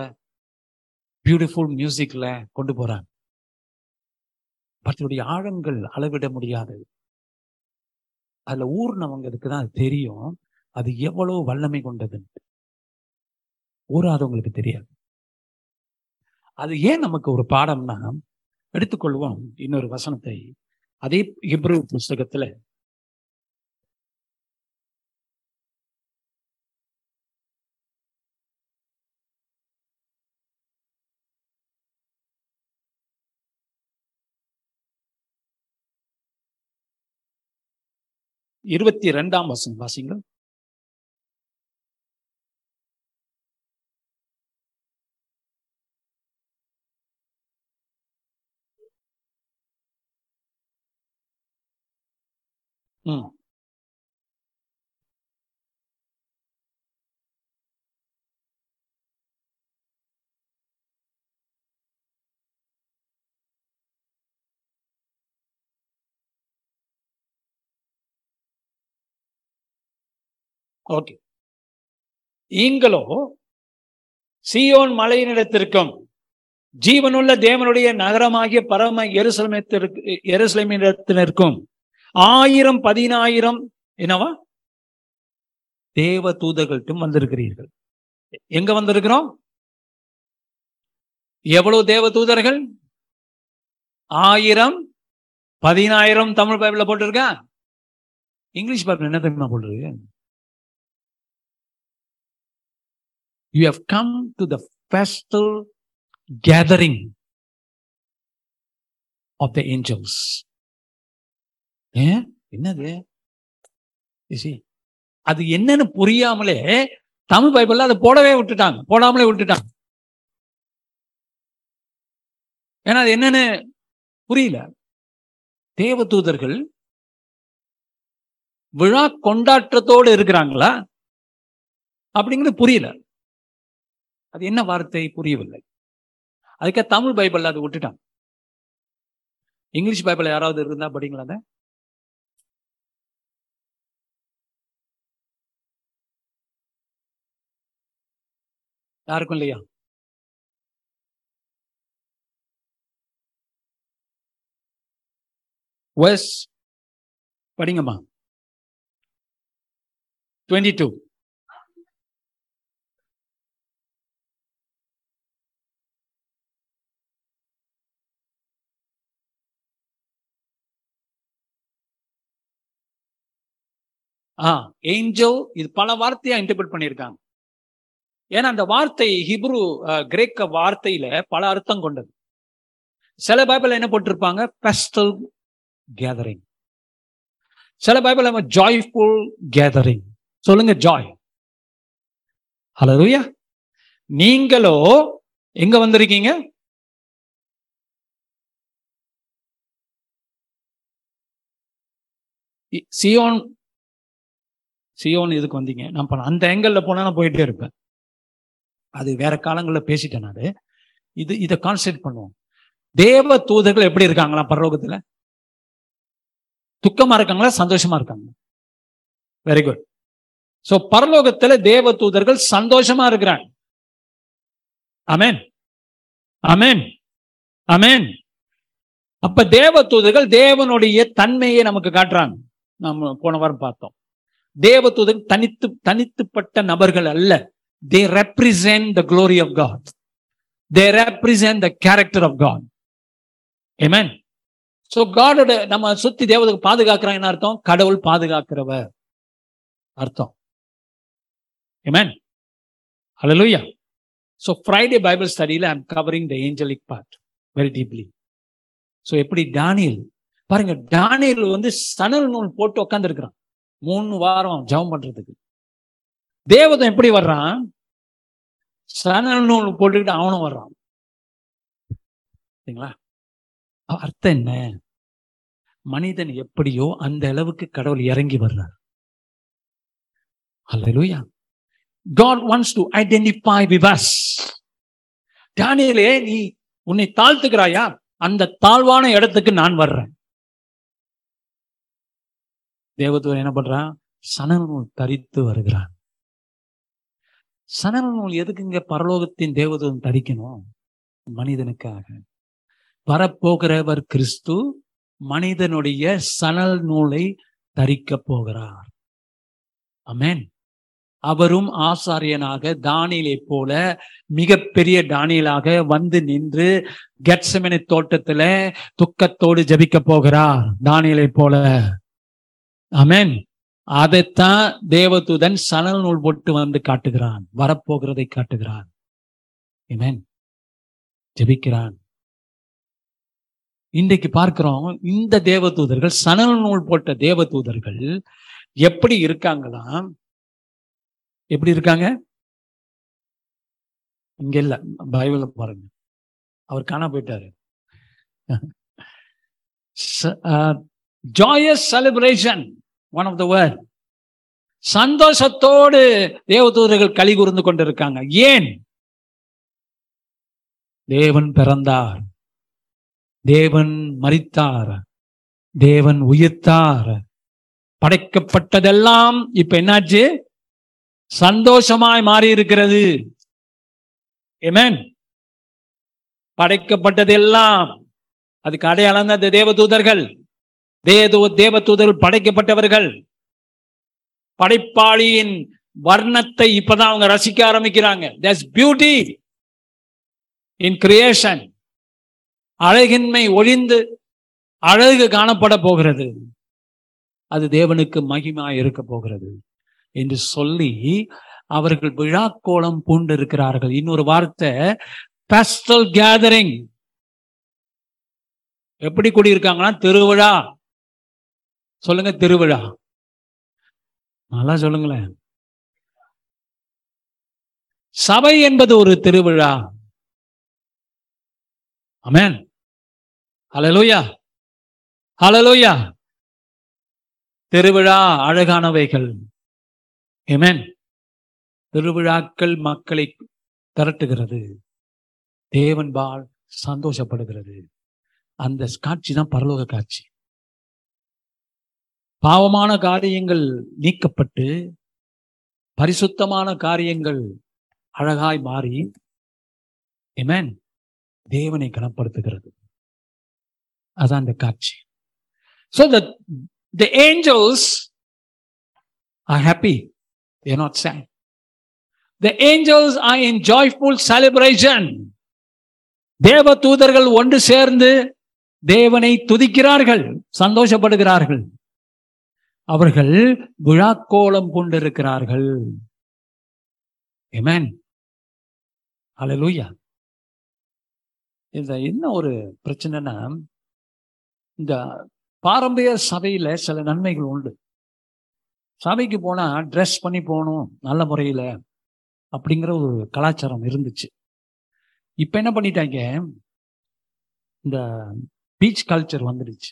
பியூட்டிஃபுல் மியூசிக்ல கொண்டு போறாங்க பத்தினுடைய ஆழங்கள் அளவிட முடியாதது அதுல ஊர்னவங்களுக்கு தான் அது தெரியும் அது எவ்வளவு வல்லமை கொண்டதுன்னு. உங்களுக்கு தெரியாது. அது ஏன் நமக்கு ஒரு பாடம்னா எடுத்துக்கொள்வோம் இன்னொரு வசனத்தை. அதே ஹிப்ரு புஸ்தகத்துல இருபத்தி ரெண்டாம் வசனம் வாசிங்கள் ஓகே. நீங்களோ சீயோன் மலையினிடத்திற்கும் ஜீவனுள்ள தேவனுடைய நகரமாகிய பரம எருசலமத்திற்கு எருசலமிடத்தினருக்கும் ஆயிரம் பதினாயிரம் என்னவா? தேவ தூதர்கள்ட்டும் வந்திருக்கிறீர்கள். எங்க வந்திருக்கிறோம்? எவ்வளவு தேவ தூதர்கள் ஆயிரம் பதினாயிரம் தமிழ் பைபிள்ல போட்டிருக்கா? இங்கிலீஷ் பைபிள் என்ன தெரியுமா போட்டிருக்கு? You have come to the festal gathering of the angels. ஏன் என்னது? அது என்னன்னு புரியாமலே தமிழ் பைபிள்ல அதை போடவே விட்டுட்டாங்க. போடாமலே விட்டுட்டாங்க. ஏன்னா அது என்னன்னு புரியல. தேவதூதர்கள் விழா கொண்டாட்டத்தோடு இருக்கிறாங்களா? அப்படிங்கிறது புரியல. அது என்ன வார்த்தை? புரியவில்லை. அதுக்கே தமிழ் பைபிள்ல அது விட்டுட்டாங்க. இங்கிலீஷ் பைபிள் யாராவது இருந்தா படிங்களா யாருக்கும் இல்லையா? வெஸ் படிங்கம்மா. டுவெண்ட்டி டூ ஆ ஏஞ்சல் இது பல வார்த்தையா இன்டர்பிரட் பண்ணியிருக்காங்க. ஏன்னா அந்த வார்த்தை ஹிப்ரு கிரேக்க வார்த்தையில பல அர்த்தம் கொண்டது. சில பைபிள் என்ன போட்டிருப்பாங்க? பெஸ்டல் கேதரிங் சில பைபிள் நம்ம ஜாய்ஃபுல் கேதரிங் சொல்லுங்க ஜாய் ஹலோயா நீங்களோ எங்க வந்திருக்கீங்க? சியோன் சியோன் இதுக்கு வந்தீங்க? நான் அந்த எங்கல்ல போனா நான் போயிட்டே இருப்பேன். அது வேற காலங்களில் பேசிட்டேன் நான். இது இதை கான்சென்ட் பண்ணுவோம். தேவ தூதர்கள் எப்படி இருக்காங்களா பரலோகத்துல? துக்கமா இருக்காங்களா சந்தோஷமா இருக்காங்க வெரி குட் சோ பரலோகத்தில் தேவ தூதர்கள் சந்தோஷமா இருக்கிறாங்க. அமேன் அமேன் அமேன் அப்ப தேவ தூதர்கள் தேவனுடைய தன்மையை நமக்கு காட்டுறாங்க. நம்ம போன வாரம் பார்த்தோம். தேவ தூதர்கள் தனித்து தனித்துப்பட்ட நபர்கள் அல்ல. They represent the glory of God. They represent the character of God Amen. So காடோட நம்ம சுத்தி தேவதை என்ன அர்த்தம்? கடவுள் பாதுகாக்கிறவர். அர்த்தம். Amen. Hallelujah. So Friday Bible ஸ்டடியில் I'm covering the angelic part very deeply so எப்படி டானியல் பாருங்க டானியல் வந்து சணல் நூல் போட்டு உட்காந்துருக்குறான் மூணு வாரம் ஜெபம் பண்றதுக்கு. தேவதம் எப்படி வர்றான்? சணல் நூல் போட்டுக்கிட்டு அவனும் வர்றான். சரிங்களா? அர்த்தம் என்ன? மனிதன் எப்படியோ அந்த அளவுக்கு கடவுள் இறங்கி வர்றார். Hallelujah God wants to identify with us. தானியேலே நீ உன்னை தாழ்த்துக்கிறாயா அந்த தாழ்வான இடத்துக்கு நான் வர்றேன். தேவத்துவர் என்ன பண்றான்? சனநூல் நூல் தரித்து வருகிறான். சணல் நூல் எதுக்குங்க பரலோகத்தின் தேவதூதன் தரிக்கணும்? மனிதனுக்காக. வரப்போகிறவர் கிறிஸ்து மனிதனுடைய சணல் நூலை தரிக்க போகிறார். அமேன் அவரும் ஆசாரியனாக தானியலை போல மிகப்பெரிய தானியலாக வந்து நின்று கெட்சமனை தோட்டத்துல துக்கத்தோடு ஜபிக்க போகிறார். தானியலை போல. அமேன் அதைத்தான் தேவதூதன் சணல் நூல் போட்டு வந்து காட்டுகிறான். வரப்போகிறதை காட்டுகிறான். அமேன் ஜபிக்கிறான். இன்றைக்கு பார்க்கிறோம் இந்த தேவதூதர்கள் சணல் நூல் போட்ட தேவதூதர்கள் எப்படி இருக்காங்களாம்? எப்படி இருக்காங்க? இங்க இல்ல பைபிள்ல பாருங்க. அவர் காண போயிட்டாரு. Joyous celebration one of the word சந்தோஷத்தோடு தேவதூதர்கள் களி கூர்ந்து கொண்டிருக்காங்க. ஏன்? தேவன் பிறந்தார். தேவன் மறித்தார் தேவன் உயிர்த்தார். படைக்கப்பட்டதெல்லாம் இப்ப என்னாச்சு? சந்தோஷமாய் மாறி இருக்கிறது ஏமேன் படைக்கப்பட்டதெல்லாம் அதுக்கு அடையாளம் தான் இந்த தேவதூதர்கள். தேவ தேவதூதர்கள் படைக்கப்பட்டவர்கள். படைப்பாளியின் வர்ணத்தை இப்பதான் அவங்க ரசிக்க ஆரம்பிக்கிறாங்க. தட்ஸ் பியூட்டி இன் கிரியேஷன் அழகின்மை ஒழிந்து அழகு காணப்பட போகிறது. அது தேவனுக்கு மகிமா இருக்க போகிறது. என்று சொல்லி அவர்கள் விழாக்கோலம் பூண்டு இருக்கிறார்கள் இன்னொரு வார்த்தை பெஸ்டல் கேதரிங் எப்படி கூடியிருக்காங்கன்னா திருவிழா. சொல்லுங்க திருவிழா. நல்லா சொல்லுங்களேன் சபை என்பது ஒரு திருவிழா. அமேன் ஹலலூயா ஹலலூயா திருவிழா அழகானவைகள். ஏமேன் திருவிழாக்கள் மக்களை திரட்டுகிறது. தேவன் பால் சந்தோஷப்படுகிறது. அந்த காட்சி தான் பரலோக காட்சி. பாவமான காரியங்கள் நீக்கப்பட்டு பரிசுத்தமான காரியங்கள் அழகாய் மாறி எமேன் தேவனை கனப்படுத்துகிறது. அதான் இந்த காட்சி. So the the angels are happy a not sad the angels are in joyful celebration தேவ தூதர்கள் ஒன்று சேர்ந்து தேவனை துதிக்கிறார்கள் சந்தோஷப்படுகிறார்கள். அவர்கள் விழாக்கோலம் கொண்டிருக்கிறார்கள். எமேன் அலலூயா இந்த என்ன ஒரு பிரச்சனைனா இந்த பாரம்பரிய சபையில சில நன்மைகள் உண்டு. சபைக்கு போனா ட்ரெஸ் பண்ணி போகணும் நல்ல முறையில அப்படிங்கிற ஒரு கலாச்சாரம் இருந்துச்சு. இப்ப என்ன பண்ணிட்டாங்க? இந்த பீச் கல்ச்சர் வந்துடுச்சு.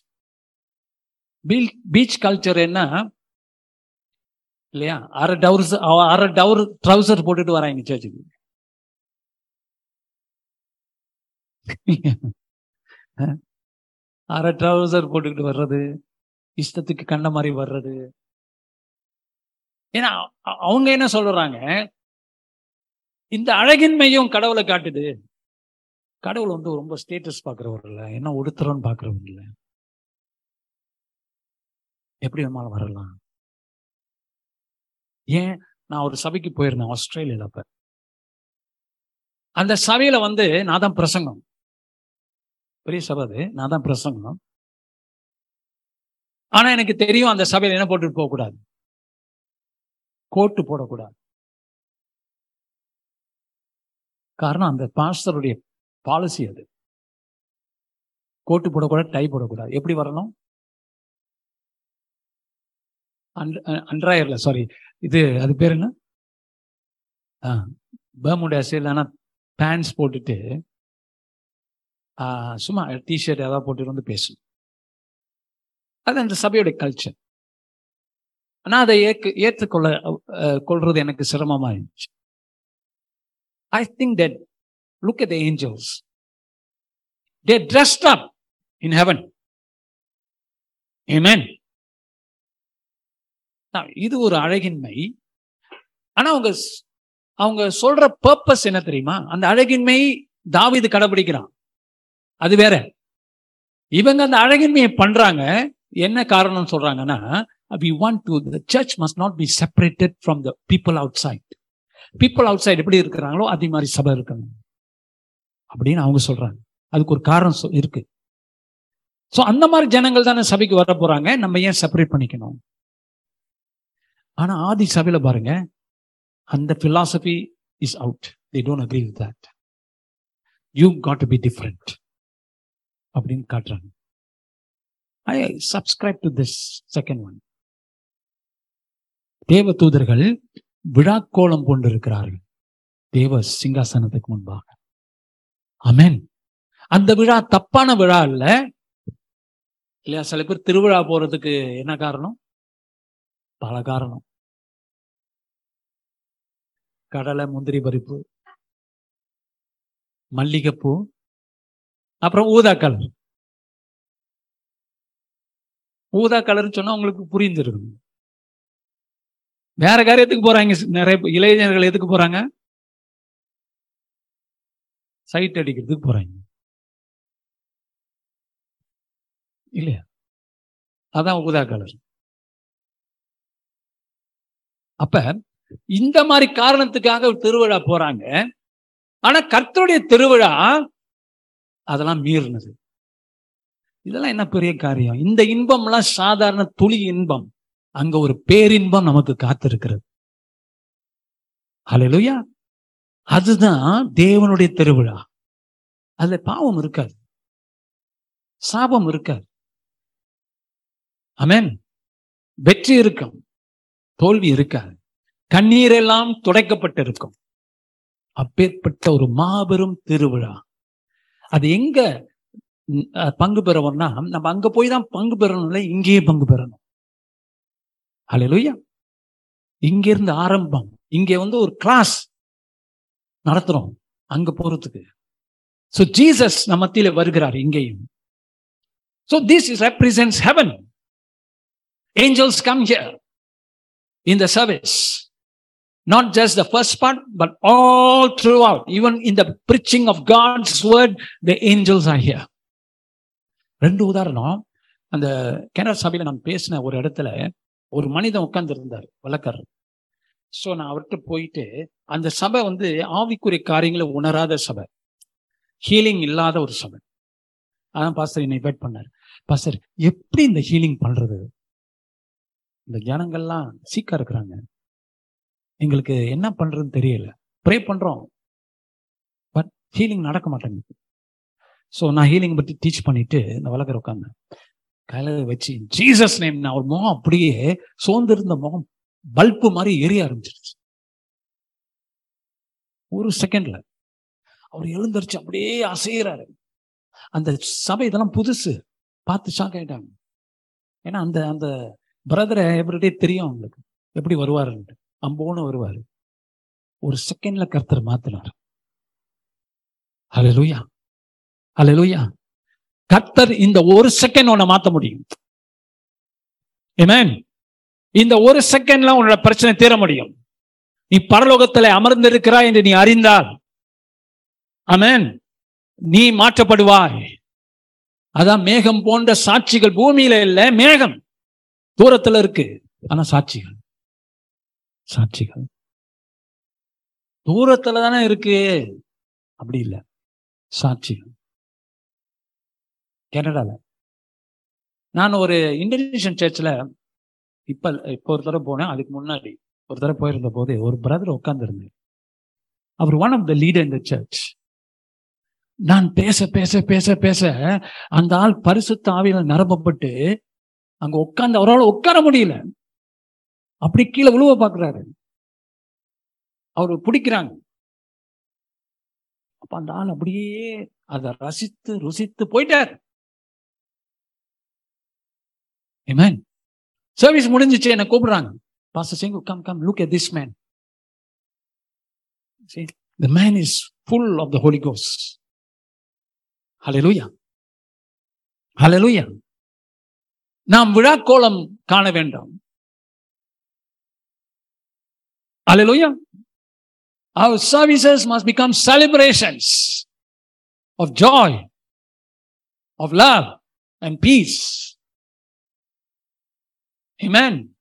பீச் கல்ச்சர் என்ன? இல்லையா? அரை டவுர்ஸ் அரை டவுர் ட்ரௌசர் போட்டுட்டு வராங்க சர்ச்சுக்கு அரை ட்ரௌசர் போட்டுக்கிட்டு வர்றது இஷ்டத்துக்கு கண்ட மாதிரி வர்றது. ஏன்னா அவங்க என்ன சொல்றாங்க? இந்த அழகின்மையும் கடவுளை காட்டுது. கடவுள் வந்து ரொம்ப ஸ்டேட்டஸ் பார்க்குறவர் இல்லை. என்ன உடுத்துறோன்னு பார்க்குறவங்க இல்லை. எப்படி வேணாலும் வரலாம். ஏன்? நான் ஒரு சபைக்கு போயிருந்தேன் ஆஸ்திரேலியால அப்ப. அந்த சபையில வந்து நான் தான் பிரசங்கம். பெரிய சபை அது. நான் தான் பிரசங்கம். ஆனா எனக்கு தெரியும் அந்த சபையில என்ன போட்டுட்டு போக கூடாது. கோட்டு போடக்கூடாது காரணம் அந்த பாஸ்டருடைய பாலிசி அது. கோட்டு போடக்கூடாது டை போடக்கூடாது. எப்படி வரணும்? அண்ட்ராயர்ல சாரி இது அது பேர் என்ன? பர்முடாஸ் இல்லைன்னா பேண்ட்ஸ் போட்டுட்டு சும்மா டிஷர்ட் ஏதாவது போட்டுட்டு வந்து பேசணும். அது அந்த சபையோட கல்ச்சர் ஆனால் அதை ஏற்று ஏற்றுக்கொள்ள கொள்றது எனக்கு சிரமமா இருந்துச்சு. I think that look at angels they dressed up in heaven amen இது ஒரு அழகின்மை. ஆனா அவங்க அவங்க சொல்ற பர்பஸ் என்ன தெரியுமா? அந்த அழகின்மை தாவிது கடைபிடிக்கிறான். அது வேற. இவங்க அந்த அழகின்மையை பண்றாங்க. என்ன காரணம் சொல்றாங்கன்னா we want to the church must not be separated from the people outside people outside எப்படி இருக்கிறாங்களோ அதே மாதிரி சபை இருக்கணும். அப்படின்னு அவங்க சொல்றாங்க. அதுக்கு ஒரு காரணம் சொ- இருக்கு. சோ அந்த மாதிரி ஜனங்கள் தானே சபைக்கு வர போறாங்க நம்ம ஏன் செப்பரேட் பண்ணிக்கணும்? ஆனா ஆதி சபையில பாருங்க அந்த philosophy is out they don't agree with that you got to be அப்படின்னு காட்டுறாங்க. I subscribe to this second one தேவ தூதர்கள் விழாக்கோலம் கொண்டிருக்கிறார்கள். தேவ சிங்காசனத்துக்கு முன்பாக. அமேன் அந்த விழா தப்பான விழா இல்ல இல்லையா சில பேர் திருவிழா போறதுக்கு என்ன காரணம்? பல காரணம். கடலை முந்திரி பருப்பு மல்லிகைப்பூ அப்புறம் ஊதா கலர். ஊதா கலர்னு சொன்னா உங்களுக்கு புரிஞ்சிருக்கும் வேற காரியத்துக்கு போறாங்க நிறைய இளைஞர்கள் எதுக்கு போறாங்க? சைட் அடிக்கிறதுக்கு போறாங்க. இல்லையா? அதான் ஊதா கலர். அப்ப இந்த மாதிரி காரணத்துக்காக திருவிழா போறாங்க. ஆனா கர்த்தருடைய திருவிழா அதெல்லாம் மீறினது. இதெல்லாம் என்ன பெரிய காரியம்? இந்த இன்பம்லாம் சாதாரண துளி இன்பம். அங்க ஒரு பேரின்பம் நமக்கு காத்திருக்கிறது. ஹalleluya அதுதான் தேவனுடைய திருவிழா. அதுல பாவம் இருக்காது. சாபம் இருக்காது. அமேன் வெற்றி இருக்கும். தோல்வி இருக்காது. கண்ணீர் எல்லாம் துடைக்கப்பட்டிருக்கும். அப்பேற்பட்ட ஒரு மாபெரும் திருவிழா. அது எங்க அஹ், பங்கு பெறவோம்னா நம்ம அங்க போய் தான் பங்கு பெறணும்ல இங்கேயே பங்கு பெறணும். அலையலுயா இங்கிருந்து ஆரம்பம். இங்கே வந்து ஒரு கிளாஸ் நடத்துறோம் அங்க போறதுக்கு. சோ ஜீசஸ் நம்ம மத்தியில வருகிறார் இங்கேயும். So this is represents heaven angels come here in the service. not just the first part but all throughout. Even in the preaching of god's word the angels are here. ரெண்டு உதாரணம். அந்த Canada சபையில நான் பேசின ஒரு இடத்துல ஒரு மனிதன் உட்கார்ந்து இருந்தார் வழக்கர் ஸோ நான் அவர்கிட்ட போயிட்டு அந்த சபை வந்து ஆவிக்குரிய காரியங்களை உணராத சபை. ஹீலிங் இல்லாத ஒரு சபை. அதான் பாஸ்டர் என்னை இன்வைட் பண்ணார். பாஸ்டர் எப்படி இந்த ஹீலிங் பண்றது? இந்த ஜனங்கள்லாம் சீக்கா இருக்கிறாங்க. எங்களுக்கு என்ன பண்றதுன்னு தெரியல. ப்ரே பண்றோம். பட் ஹீலிங் நடக்க மாட்டேங்குது. ஸோ நான் ஹீலிங் பத்தி டீச் பண்ணிட்டு இந்த வழக்கர் உட்காந்தேன் கையில வச்சு ஜீசஸ் நேம் அவர் முகம் அப்படியே சோர்ந்திருந்த முகம் பல்பு மாதிரி எரிய ஆரம்பிச்சிருச்சு. ஒரு செகண்ட்ல அவர் எழுந்திருச்சு அப்படியே அசைகிறாரு அந்த சபை இதெல்லாம் புதுசு. பார்த்து ஷாக் ஆயிட்டாங்க. ஏன்னா அந்த அந்த பிரதரை எவ்ரிடே தெரியும் அவங்களுக்கு எப்படி வருவாருன்ட்டு. அம்போன்னு வருவாரு. ஒரு செகண்ட்ல கர்த்தர் மாத்தினார். ஹalleluya ஹalleluya கர்த்தர் இந்த ஒரு செகண்ட் உன்னை மாத்த முடியும். ஆமென் இந்த ஒரு செகண்ட்ல உன்னோட பிரச்சனை தீர முடியும். நீ பரலோகத்தில் அமர்ந்திருக்கிறாய் என்று நீ அறிந்தால். அமேன் நீ மாற்றப்படுவாய். அதான் மேகம் போன்ற சாட்சிகள் பூமியில இல்லை மேகம். தூரத்துல இருக்கு. ஆனா சாட்சிகள். சாட்சிகள். தூரத்துல தானே இருக்கு. அப்படி இல்ல. சாட்சிகள். கனடால. நான் ஒரு இந்தோனேஷியன் சர்ச்சில் இப்போ இப்போ ஒரு தடவை போனேன். அதுக்கு முன்னாடி ஒரு தடவை போயிருந்த போது ஒரு பிரதர் உட்காந்துருந்தேன் அவர் ஒன் ஆஃப் த லீடர் இந்த சர்ச் நான் பேச பேச பேச பேச அந்த ஆள் பரிசுத்த ஆவியில் நிரப்பப்பட்டு அங்க உட்கார்ந்து அவரால் உட்கார முடியல. அப்படி கீழே விழுவ பாக்குறாரு. அவரு பிடிக்கிறாங்க. அப்ப அந்த ஆள் அப்படியே அதை ரசித்து ருசித்து போயிட்டார். சர்வீஸ் முடிஞ்சிச்சு என்ன கூப்பிடுறாங்க. Pastor Singh come come look at this man see the man is full of the holy ghost. ஹalleluya ஹalleluya நாம் விழாக்கோலம் காண வேண்டாம். ஹalleluya our services must become celebrations of joy of love and peace. Amen.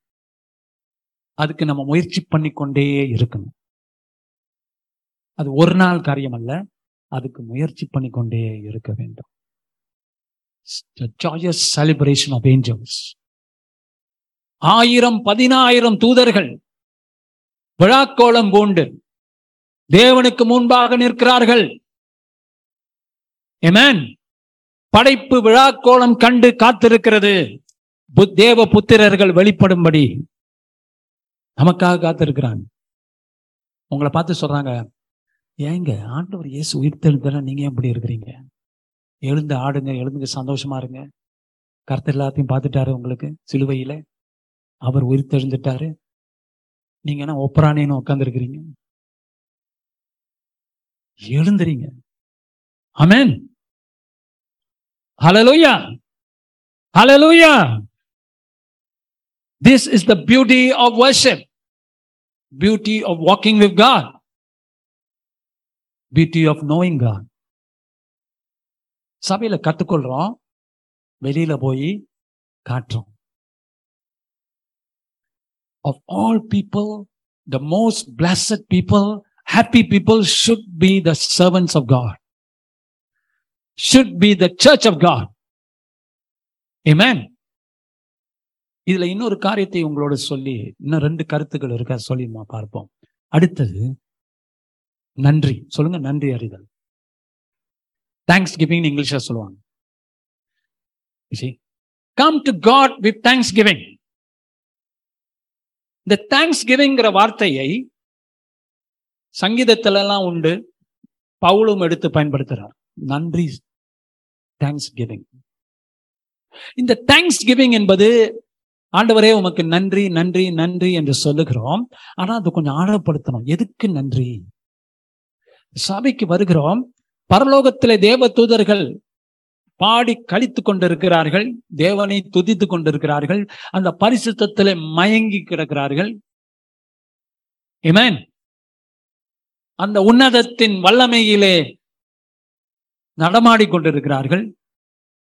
அதுக்கு நம்ம முயற்சி பண்ணிக்கொண்டே இருக்கணும். அது ஒரு நாள் காரியம் அல்ல அதுக்கு முயற்சி பண்ணிக்கொண்டே இருக்க வேண்டும். The joyous celebration of angels. ஆயிரம் பதினாயிரம் தூதர்கள் விழாக்கோலம் பூண்டு தேவனுக்கு முன்பாக நிற்கிறார்கள். எமேன் படைப்பு விழாக்கோலம் கண்டு காத்திருக்கிறது. தேவ புத்திரர்கள் வெளிப்படும்படி. நமக்காக காத்திருக்கிறாங்க உங்களை பார்த்து சொல்றாங்க ஏங்க ஆண்டவர் இயேசு உயிர்த்தெழுந்தால நீங்க ஏன் இருக்கிறீங்க? எழுந்து ஆடுங்க எழுந்துங்க சந்தோஷமா இருங்க. கர்த்தர் எல்லாத்தையும் பார்த்துட்டாரு உங்களுக்கு சிலுவையில். அவர் உயிர்த்தெழுந்துட்டாரு. நீங்க என்ன ஒப்பராணின்னு உட்காந்துருக்கிறீங்க எழுந்துறீங்க. Amen hallelujah hallelujah this is the beauty of worship beauty of walking with God beauty of knowing God சபையில கத்துக்கொள்றோம் வெளியில போய் காட்டுறோம். Of all people the most blessed people happy people should be the servants of god. Should be the church of god. Amen. இதுல இன்னொரு காரியத்தை உங்களோட சொல்லி இன்னும் ரெண்டு கருத்துக்கள் இருக்கா சொல்லி பார்ப்போம். அடுத்தது நன்றி. சொல்லுங்க நன்றி அறிதல். தேங்க்ஸ் கிவிங் இங்கிலீஷ்ல சொல்லுவாங்க. Come to God with thanksgiving இந்த தேங்க்ஸ் கிவிங்கிற வார்த்தையை சங்கீதத்துல உண்டு. பவுலும் எடுத்து பயன்படுத்துறார். நன்றி தேங்க்ஸ் கிவிங் இந்த தேங்க்ஸ் கிவிங் என்பது ஆண்டவரே உமக்கு நன்றி நன்றி நன்றி என்று சொல்லுகிறோம். ஆனா அது கொஞ்சம் ஆழப்படுத்தணும். எதுக்கு நன்றி? சபைக்கு வருகிறோம். பரலோகத்திலே தேவ தூதர்கள் பாடி கழித்து கொண்டிருக்கிறார்கள் தேவனை துதித்து கொண்டிருக்கிறார்கள் அந்த பரிசுத்திலே மயங்கி கிடக்கிறார்கள். இமேன் அந்த உன்னதத்தின் வல்லமையிலே நடமாடிக் கொண்டிருக்கிறார்கள்.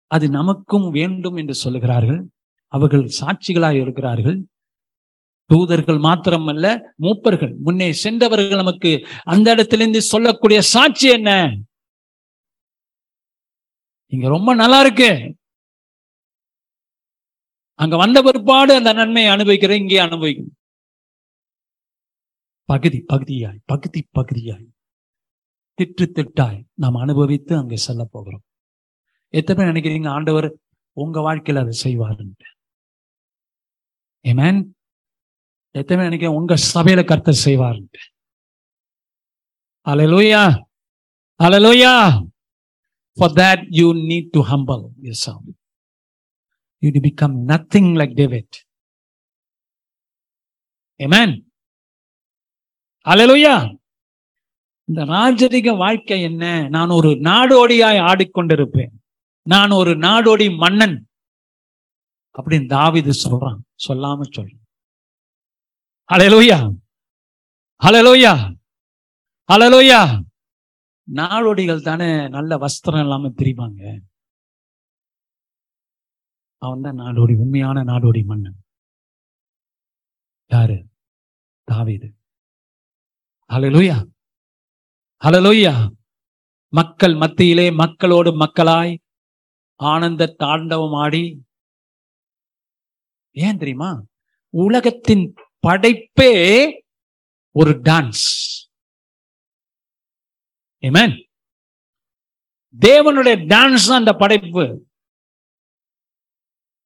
அது நமக்கும் வேண்டும் என்று சொல்லுகிறார்கள். அவர்கள் சாட்சிகளாய் இருக்கிறார்கள். தூதர்கள் மாத்திரமல்ல மூப்பர்கள். முன்னே சென்றவர்கள் நமக்கு அந்த இடத்திலிருந்து சொல்லக்கூடிய சாட்சி என்ன? இங்க ரொம்ப நல்லா இருக்கு. அங்க வந்த பிற்பாடு அந்த நன்மையை அனுபவிக்கிற இங்கே அனுபவிக்கும் பகுதி பகுதியாய் பகுதி பகுதியாய். திட்டு திட்டாய் நாம் அனுபவித்து அங்கே செல்ல போகிறோம். எத்தனை பேர் நினைக்கிறீங்க ஆண்டவர் உங்க வாழ்க்கையில் அதை செய்வாருன்ட்டு? ஏமேன் எத்தனை பேர் நினைக்கிறீங்க உங்க சபையில கர்த்தர் செய்வாருன்ட்டு? Hallelujah hallelujah For that, you need to humble yourself. You need to become nothing like David. இந்த ராஜரிக வாழ்க்கை என்ன நான் ஒரு நாடோடியாய் ஆடிக்கொண்டிருப்பேன் நான் ஒரு நாடோடி மன்னன் அப்படின்னு தாவிது சொல்றான் சொல்லாம சொல்றான் ஹலலோயா ஹலலோயா ஹலலோயா நாடோடிகள் தானே நல்ல வஸ்திரம் இல்லாம திரிவாங்க அவன் தான் நாடோடி உண்மையான நாடோடி மன்னன். யாரு? தாவீது. ஹalleluya. ஹalleluya. மக்கள் மத்தியிலே மக்களோடு மக்களாய் ஆனந்த தாண்டவம் ஆடி. ஏன் தெரியுமா? உலகத்தின் படைப்பே ஒரு டான்ஸ் தேவனுடைய டான்ஸ் தான் அந்த படைப்பு.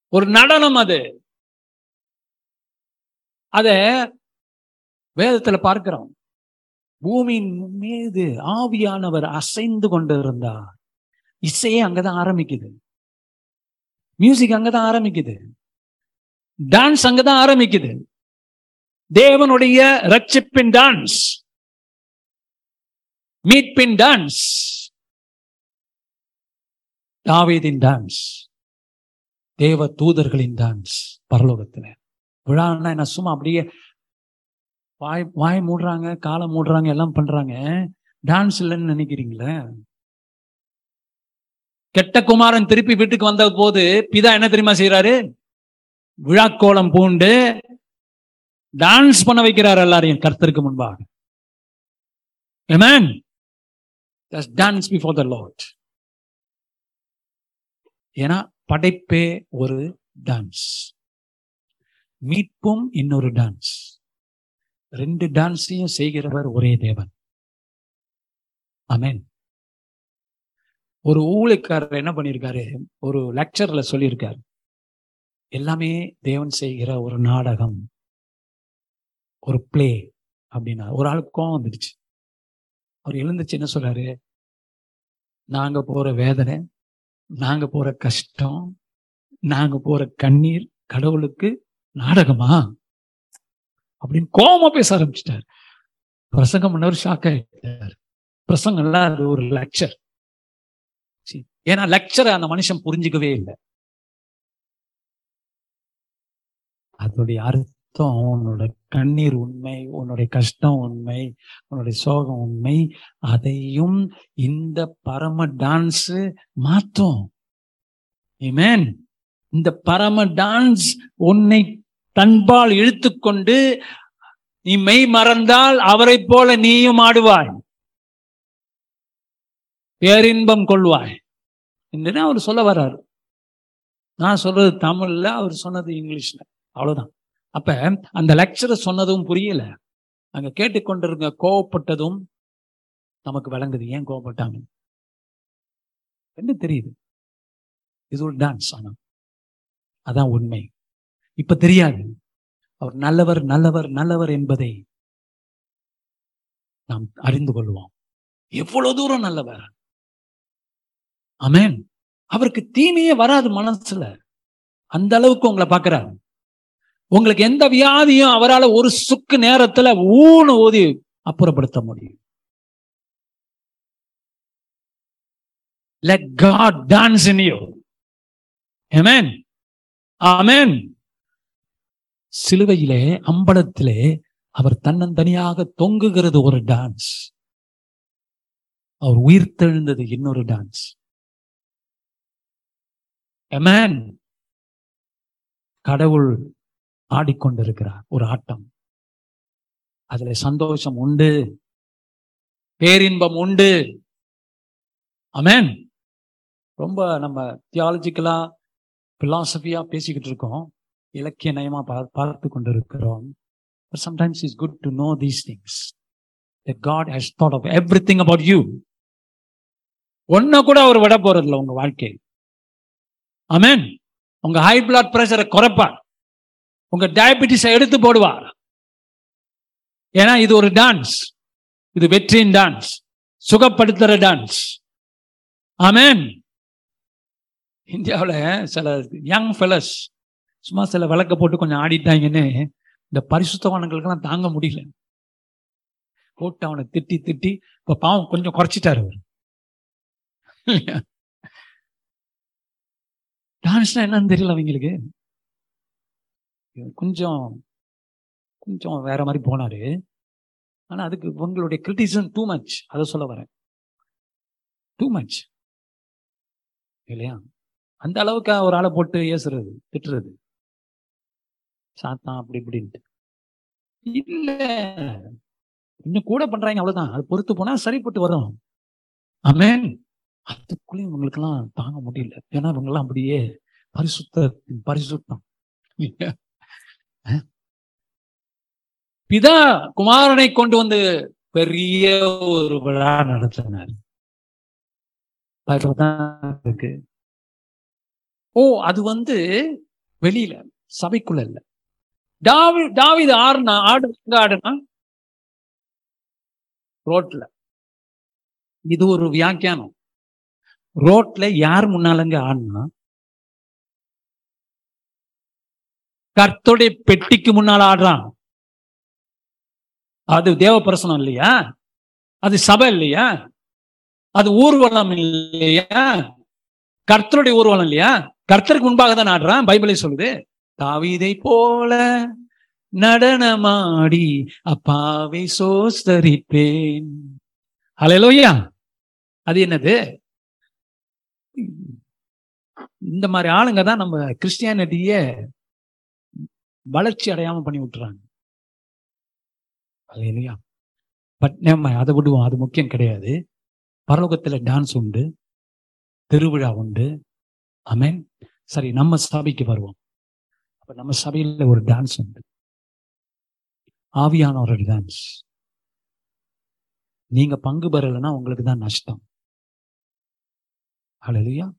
ஒரு நடனம் அது. அத வேதத்துல பார்க்கிறோம். பூமியின் மீது ஆவியானவர் அசைந்து கொண்டு இருந்தார் இசையே அங்கதான் ஆரம்பிக்குது. மியூசிக் அங்கதான் ஆரம்பிக்குது. டான்ஸ் அங்கதான் ஆரம்பிக்குது. தேவனுடைய ரட்சிப்பின் டான்ஸ் மீட்பின் டான்ஸ் தாவீதின் டான்ஸ் தேவ தூதர்களின் டான்ஸ் பரலோகத்துல. விழான்னா என்ன சும்மா அப்படியே வாய் வாய் மூடுறாங்க காலை மூடுறாங்க எல்லாம் பண்றாங்க. டான்ஸ் இல்லைன்னு நினைக்கிறீங்களே? கெட்ட குமாரன் திருப்பி வீட்டுக்கு வந்த போது பிதா என்ன தெரியுமா செய்யறாரு விழாக்கோலம் பூண்டு டான்ஸ் பண்ண வைக்கிறார் எல்லாரையும் கர்த்தருக்கு முன்பாக. Amen thus dance before the Lord. ஏன்னா படைப்பே ஒரு டான்ஸ் மீட்பும் இன்னொரு டான்ஸ் ரெண்டு டான்ஸையும் செய்கிறவர் ஒரே தேவன். அமேன் ஒரு ஊழிக்காரர் என்ன பண்ணியிருக்காரு ஒரு லெக்சர்ல சொல்லியிருக்காரு. எல்லாமே தேவன் செய்கிற ஒரு நாடகம். ஒரு பிளே அப்படின்னா ஒரு ஆளுக்கு கோவம் வந்துடுச்சு. அவர் எழுந்துச்சு என்ன சொல்றாரு? நாங்க போற வேதனை நாங்க போற கஷ்டம் நாங்க போற கண்ணீர் கடவுளுக்கு நாடகமா? அப்படின்னு கோபமா பேச ஆரம்பிச்சிட்டார். பிரசங்கம் பண்ணவர் ஷாக் ஆயிட்டார். பிரசங்கம்லாம் அது ஒரு லெக்சர் ஏன்னா லெக்சரை அந்த மனுஷன் புரிஞ்சுக்கவே இல்லை. அதோடைய அர்த்தம் உன்னோட கண்ணீர் உண்மை உன்னுடைய கஷ்டம் உண்மை உன்னுடைய சோகம் உண்மை அதையும் இந்த பரம டான்ஸ் மாத்தும் Amen. இந்த பரம டான்ஸ் உன்னை தன்பால் இழுத்துக்கொண்டு நீ மெய் மறந்தால் அவரை போல நீயும் ஆடுவாய். பேரின்பம் கொள்வாய். என்று அவர் சொல்ல வர்றாரு. நான் சொல்றது தமிழ்ல அவர் சொன்னது இங்கிலீஷ்ல. அவ்வளவுதான். அப்ப அந்த லெக்சரர் சொன்னதும் புரியல. அங்க கேட்டுக்கொண்டிருங்க கோவப்பட்டதும் நமக்கு விளங்குது ஏன் கோவப்பட்டாங்க? என்ன தெரியுது. இது ஒரு டான்ஸ் ஆனா. அதான் உண்மை. இப்ப தெரியாது. அவர் நல்லவர் நல்லவர் நல்லவர் என்பதை நாம் அறிந்து கொள்வோம். எவ்வளவு தூரம் நல்லவர்? அமேன் அவருக்கு தீமையே வராது மனசுல. அந்த அளவுக்கு உங்களை பாக்குறாரு உங்களுக்கு எந்த வியாதியும் அவரால் ஒரு சுக்கு நேரத்துல ஊனு ஊதி அப்புறப்படுத்த முடியும் let God dance in you. Amen. Amen. சிலுவையிலே அம்பலத்திலே அவர் தன்னந்தனியாக தொங்குகிறது ஒரு டான்ஸ் அவர் உயிர் தெழுந்தது இன்னொரு டான்ஸ் கடவுள் ஆடிக்கொண்டிருக்கிறார். ஒரு ஆட்டம். அதுல சந்தோஷம் உண்டு. பேரின்பம் உண்டு. அமேன் ரொம்ப நம்ம தியாலஜிக்கலா பிலாசபியா பேசிக்கிட்டு இருக்கோம். இலக்கிய நயமா பார்த்து கொண்டிருக்கிறோம். But sometimes it's good to know these things. That God has thought of everything about you. ஒன்ன கூட அவர் விட போறதில்ல உங்க வாழ்க்கை அமேன் உங்க ஹை பிளட் பிரஷரை குறைப்பார். உங்க டயபிட்டிஸை எடுத்து போடுவார். ஏன்னா இது ஒரு டான்ஸ் இது வெற்றியின் டான்ஸ் சுகப்படுத்துற டான்ஸ் ஆமேன். இந்தியாவில் சில யங் ஃபெலஸ் சும்மா சில விளக்க போட்டு கொஞ்சம் ஆடிட்டாங்கன்னு இந்த பரிசுத்தவானங்களுக்கெல்லாம் தாங்க முடியல. போட்டு அவனை திட்டி திட்டி இப்போ பாவம் கொஞ்சம் குறைச்சிட்டாரு அவர். டான்ஸ்னா என்னன்னு தெரியல அவங்களுக்கு. கொஞ்சம் கொஞ்சம் வேற மாதிரி போனாரு. ஆனா அதுக்கு உங்களுடைய கிரிட்டிசம் டூ மச் அதை சொல்ல வரேன். டூ மச் இல்லையா? அந்த அளவுக்கு ஒரு ஆளை போட்டு ஏசுறது திட்டுறது. சாத்தான் அப்படி இப்படின்ட்டு. இல்ல. இன்னும் கூட பண்றாங்க அவ்வளவுதான். அது பொறுத்து போனா சரிப்பட்டு வரும். ஆமென் அதுக்குள்ளேயும் இவங்களுக்கெல்லாம் தாங்க முடியல. ஏன்னா இவங்கெல்லாம் அப்படியே பரிசுத்த பரிசுத்தம். பிதா குமாரனை கொண்டு வந்து பெரிய ஒரு விழா நடத்தினார். இருக்கு ஓ அது வந்து வெளியில சபைக்குள்ள இல்ல. டாவி டாவிது ஆடுனா ஆடு எங்க ஆடுனா? ரோட்ல. இது ஒரு வியாக்கியானம். ரோட்ல யார் முன்னாலங்க ஆடுனா? கர்த்தருடைய பெட்டிக்கு முன்னால ஆடுறான். அது தேவ பிரசனம் இல்லையா? அது சபை இல்லையா? அது ஊர்வலம் இல்லையா? கர்த்தருடைய ஊர்வலம் இல்லையா? கர்த்தருக்கு முன்பாக தான் ஆடுறான் பைபிளை சொல்லுது. தாவிதை போல நடனமாடி அப்பாவை சோஸ்தரிப்பேன். ஹalleluya. அது என்னது? இந்த மாதிரி ஆளுங்க தான் நம்ம கிறிஸ்டியானிட்டிய வளர்ச்சி அடையாம பண்ணி விட்டுறாங்க. அது இல்லையா? பட் நம்ம அதை விடுவோம். அது முக்கியம் கிடையாது. பரலோகத்துல டான்ஸ் உண்டு. திருவிழா உண்டு. ஆமென் சரி நம்ம சபைக்கு வருவோம். அப்ப நம்ம சபையில ஒரு டான்ஸ் உண்டு. ஆவியான ஒரு டான்ஸ் நீங்க பங்கு பெறலைன்னா உங்களுக்கு தான் நஷ்டம். Hello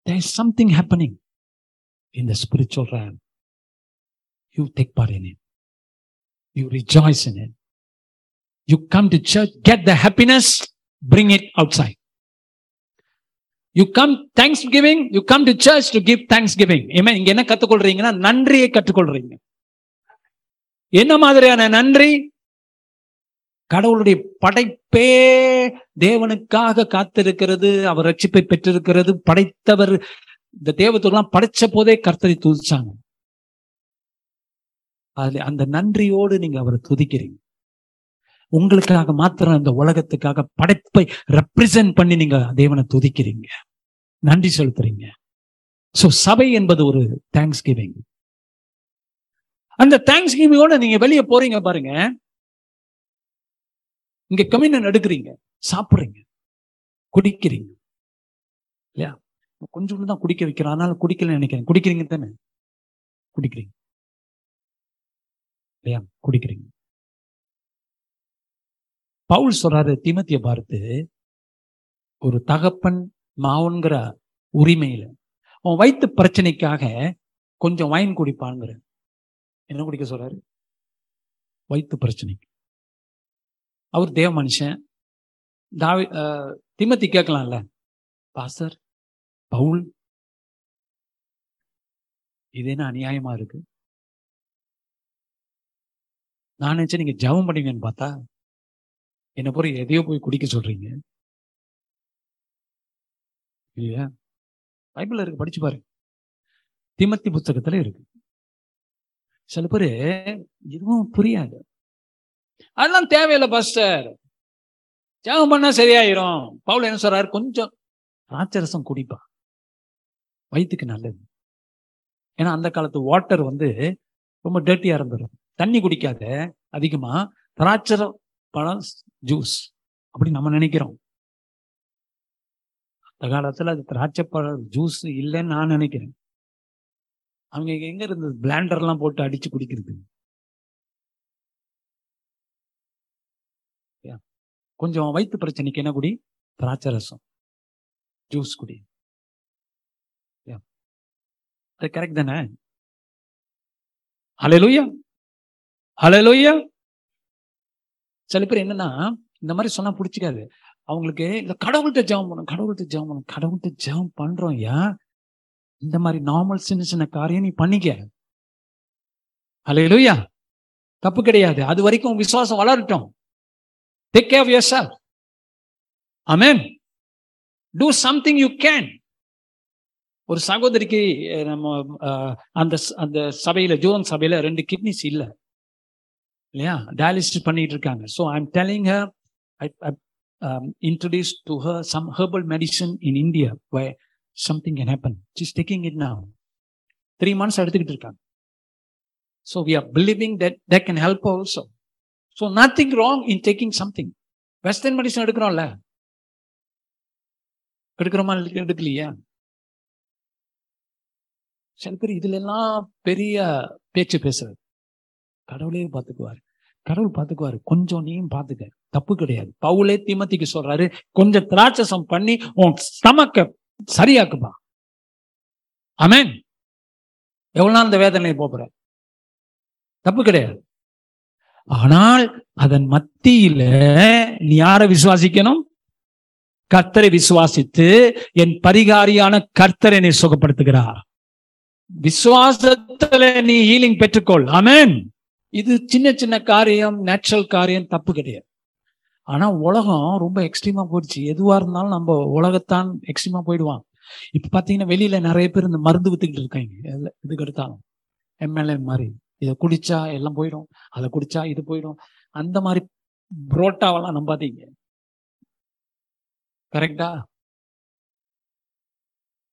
there is something happening in the spiritual. You take part in it. You rejoice in it. You come to church, get the happiness, bring it outside. You come Thanksgiving, you come to church to give Thanksgiving. Amen. இங்க என்ன கத்துக்கொள்றீங்கன்னா நன்றியை கற்றுக்கொள்றீங்க என்ன மாதிரியான நன்றி கடவுளுடைய படைப்பே தேவனுக்காக காத்திருக்கிறது அவர் ரட்சிப்பை பெற்றிருக்கிறது படைத்தவர் இந்த தேவத்துக்கெல்லாம் படைச்ச போதே கர்த்தரை துதிச்சாங்க அதுல அந்த நன்றியோடு நீங்க அவரை துதிக்கிறீங்க. உங்களுக்காக மாத்திரம் இந்த உலகத்துக்காக படைப்பை ரெப்ரசன்ட் பண்ணி நீங்க தேவனை துதிக்கிறீங்க. நன்றி செலுத்துறீங்க. சோ சபை என்பது ஒரு தேங்க்ஸ் கிவிங் அந்த தேங்க்ஸ் கிவிங்கோட நீங்க வெளியே போறீங்க பாருங்க. இங்க கம்யூனியன் எடுக்கிறீங்க. சாப்பிடுறீங்க. குடிக்கிறீங்க. இல்லையா? கொஞ்சம் தான் குடிக்க வைக்கிறோம். அதனால குடிக்கலன்னு நினைக்கிறேன். குடிக்கிறீங்க தானே? குடிக்கிறீங்க. இல்லையா குடிக்கிறீங்க. பவுல் சொல்றாரு திமத்திய பார்த்து ஒரு தகப்பன் மாவுங்கிற உரிமையில அவன் வயிற்று பிரச்சனைக்காக கொஞ்சம் வைன் குடிப்பாங்கிற என்ன குடிக்க சொல்றாரு? வயிற்று பிரச்சனைக்கு அவர் தேவ மனுஷன். தாவி திமத்தி கேட்கலாம்ல. பாஸ்டர் பவுல் இது என்ன அநியாயமா இருக்கு? நான் நினைச்சேன் நீங்க ஜெபம் பண்ணுவீங்கன்னு பார்த்தா என்னை போற எதையோ போய் குடிக்க சொல்றீங்க. இல்லையா? பைபிளில் இருக்கு படிச்சு பாரு திமத்தி புத்தகத்துல இருக்கு. சில பேர் எதுவும் புரியாது. அதெல்லாம் தேவையில்லை பாஸ்டர். ஜெபம் பண்ணா சரியாயிரும். பவுல் என்ன சொல்றாரு? கொஞ்சம் ராட்சரசம் குடிப்பா. வயிற்றுக்கு நல்லது. ஏன்னா அந்த காலத்து வாட்டர் வந்து ரொம்ப டர்ட்டியா இருந்துடும் தண்ணி குடிக்காத அதிகமா திராட்சர பழம் ஜூஸ் அப்படி நம்ம நினைக்கிறோம். அந்த காலத்துல அது திராட்சை பழம் ஜூஸ் இல்லைன்னு நான் நினைக்கிறேன். அவங்க எங்க இருந்து பிளாண்டர்லாம் போட்டு அடிச்சு குடிக்கிறது? கொஞ்சம் வயிற்று பிரச்சனைக்கு என்ன குடி? திராட்சை ரசம். ஜூஸ் குடி. அது கரெக்ட் தானே? ஹalleluya ஹலோயா சில பேர் என்னன்னா இந்த மாதிரி சொன்னா பிடிச்சிக்காது. அவங்களுக்கு இந்த கடவுள்கிட்ட ஜெபம் பண்ணும் கடவுள்கிட்ட ஜெபம் பண்ணும் கடவுள்கிட்ட ஜெபம் பண்றோம் ஏன்? இந்த மாதிரி நார்மல் சின்ன சின்ன காரியம் நீ பண்ணிக்க. ஹலோயா தப்பு கிடையாது. அது வரைக்கும் விசுவாசம் வளரட்டும். Take care of yourself amen do something you can ஒரு சகோதரிக்கு நம்ம அந்த அந்த சபையில ஜோன் சபையில ரெண்டு கிட்னிஸ் இல்லை. இல்லையா? டயாலிசிஸ் பண்ணிட்டு இருக்காங்க so I'm telling her I introduce to her some herbal medicine in India why something can happen is taking it now. Three months எடுத்துக்கிட்டு இருக்காங்க so we are believing that that can help also so nothing wrong in taking something western medicine எடுக்கிறோம்ல? எடுக்கிறோமா? எடுக்கலையா? சில பேர் இதுல எல்லாம் பெரிய பேச்சு பேசுறது கடவுளே பார்த்துக்குவார். கடவுள் பார்த்துக்குவாரு கொஞ்சம் நீயும் பார்த்துக்க தப்பு கிடையாது. பவுலே திமத்திக்கு சொல்றாரு கொஞ்சம் திராட்சசம் பண்ணி உன் ஸ்டமக்க சரியாக்குப்பா அமேன் எவ்வளவு நாள் இந்த வேதனை போற? தப்பு கிடையாது. ஆனால் அதன் மத்தியில நீ யாரை விசுவாசிக்கணும்? கர்த்தரை விசுவாசித்து என் பரிகாரியான கர்த்தரை நீ சுகப்படுத்துகிறார். விசுவாசத்துல நீ ஹீலிங் பெற்றுக்கொள். அமேன் இது சின்ன சின்ன காரியம் நேச்சுரல் காரியம் தப்பு கிடையாது. ஆனா உலகம் ரொம்ப எக்ஸ்ட்ரீமா போயிடுச்சு. எதுவா இருந்தாலும் நம்ம உலகத்தான் எக்ஸ்ட்ரீமா போயிடுவான். இப்ப பாத்தீங்கன்னா வெளியில நிறைய பேர் இந்த மருந்து வித்துக்கிட்டு இருக்காங்க. இதுக்கு எடுத்தாலும். எம்எல்ஏ மாதிரி. இதை குடிச்சா எல்லாம் போயிடும். அதை குடிச்சா இது போயிடும். அந்த மாதிரி புரோட்டாவெல்லாம் நம்பாதீங்க. கரெக்டா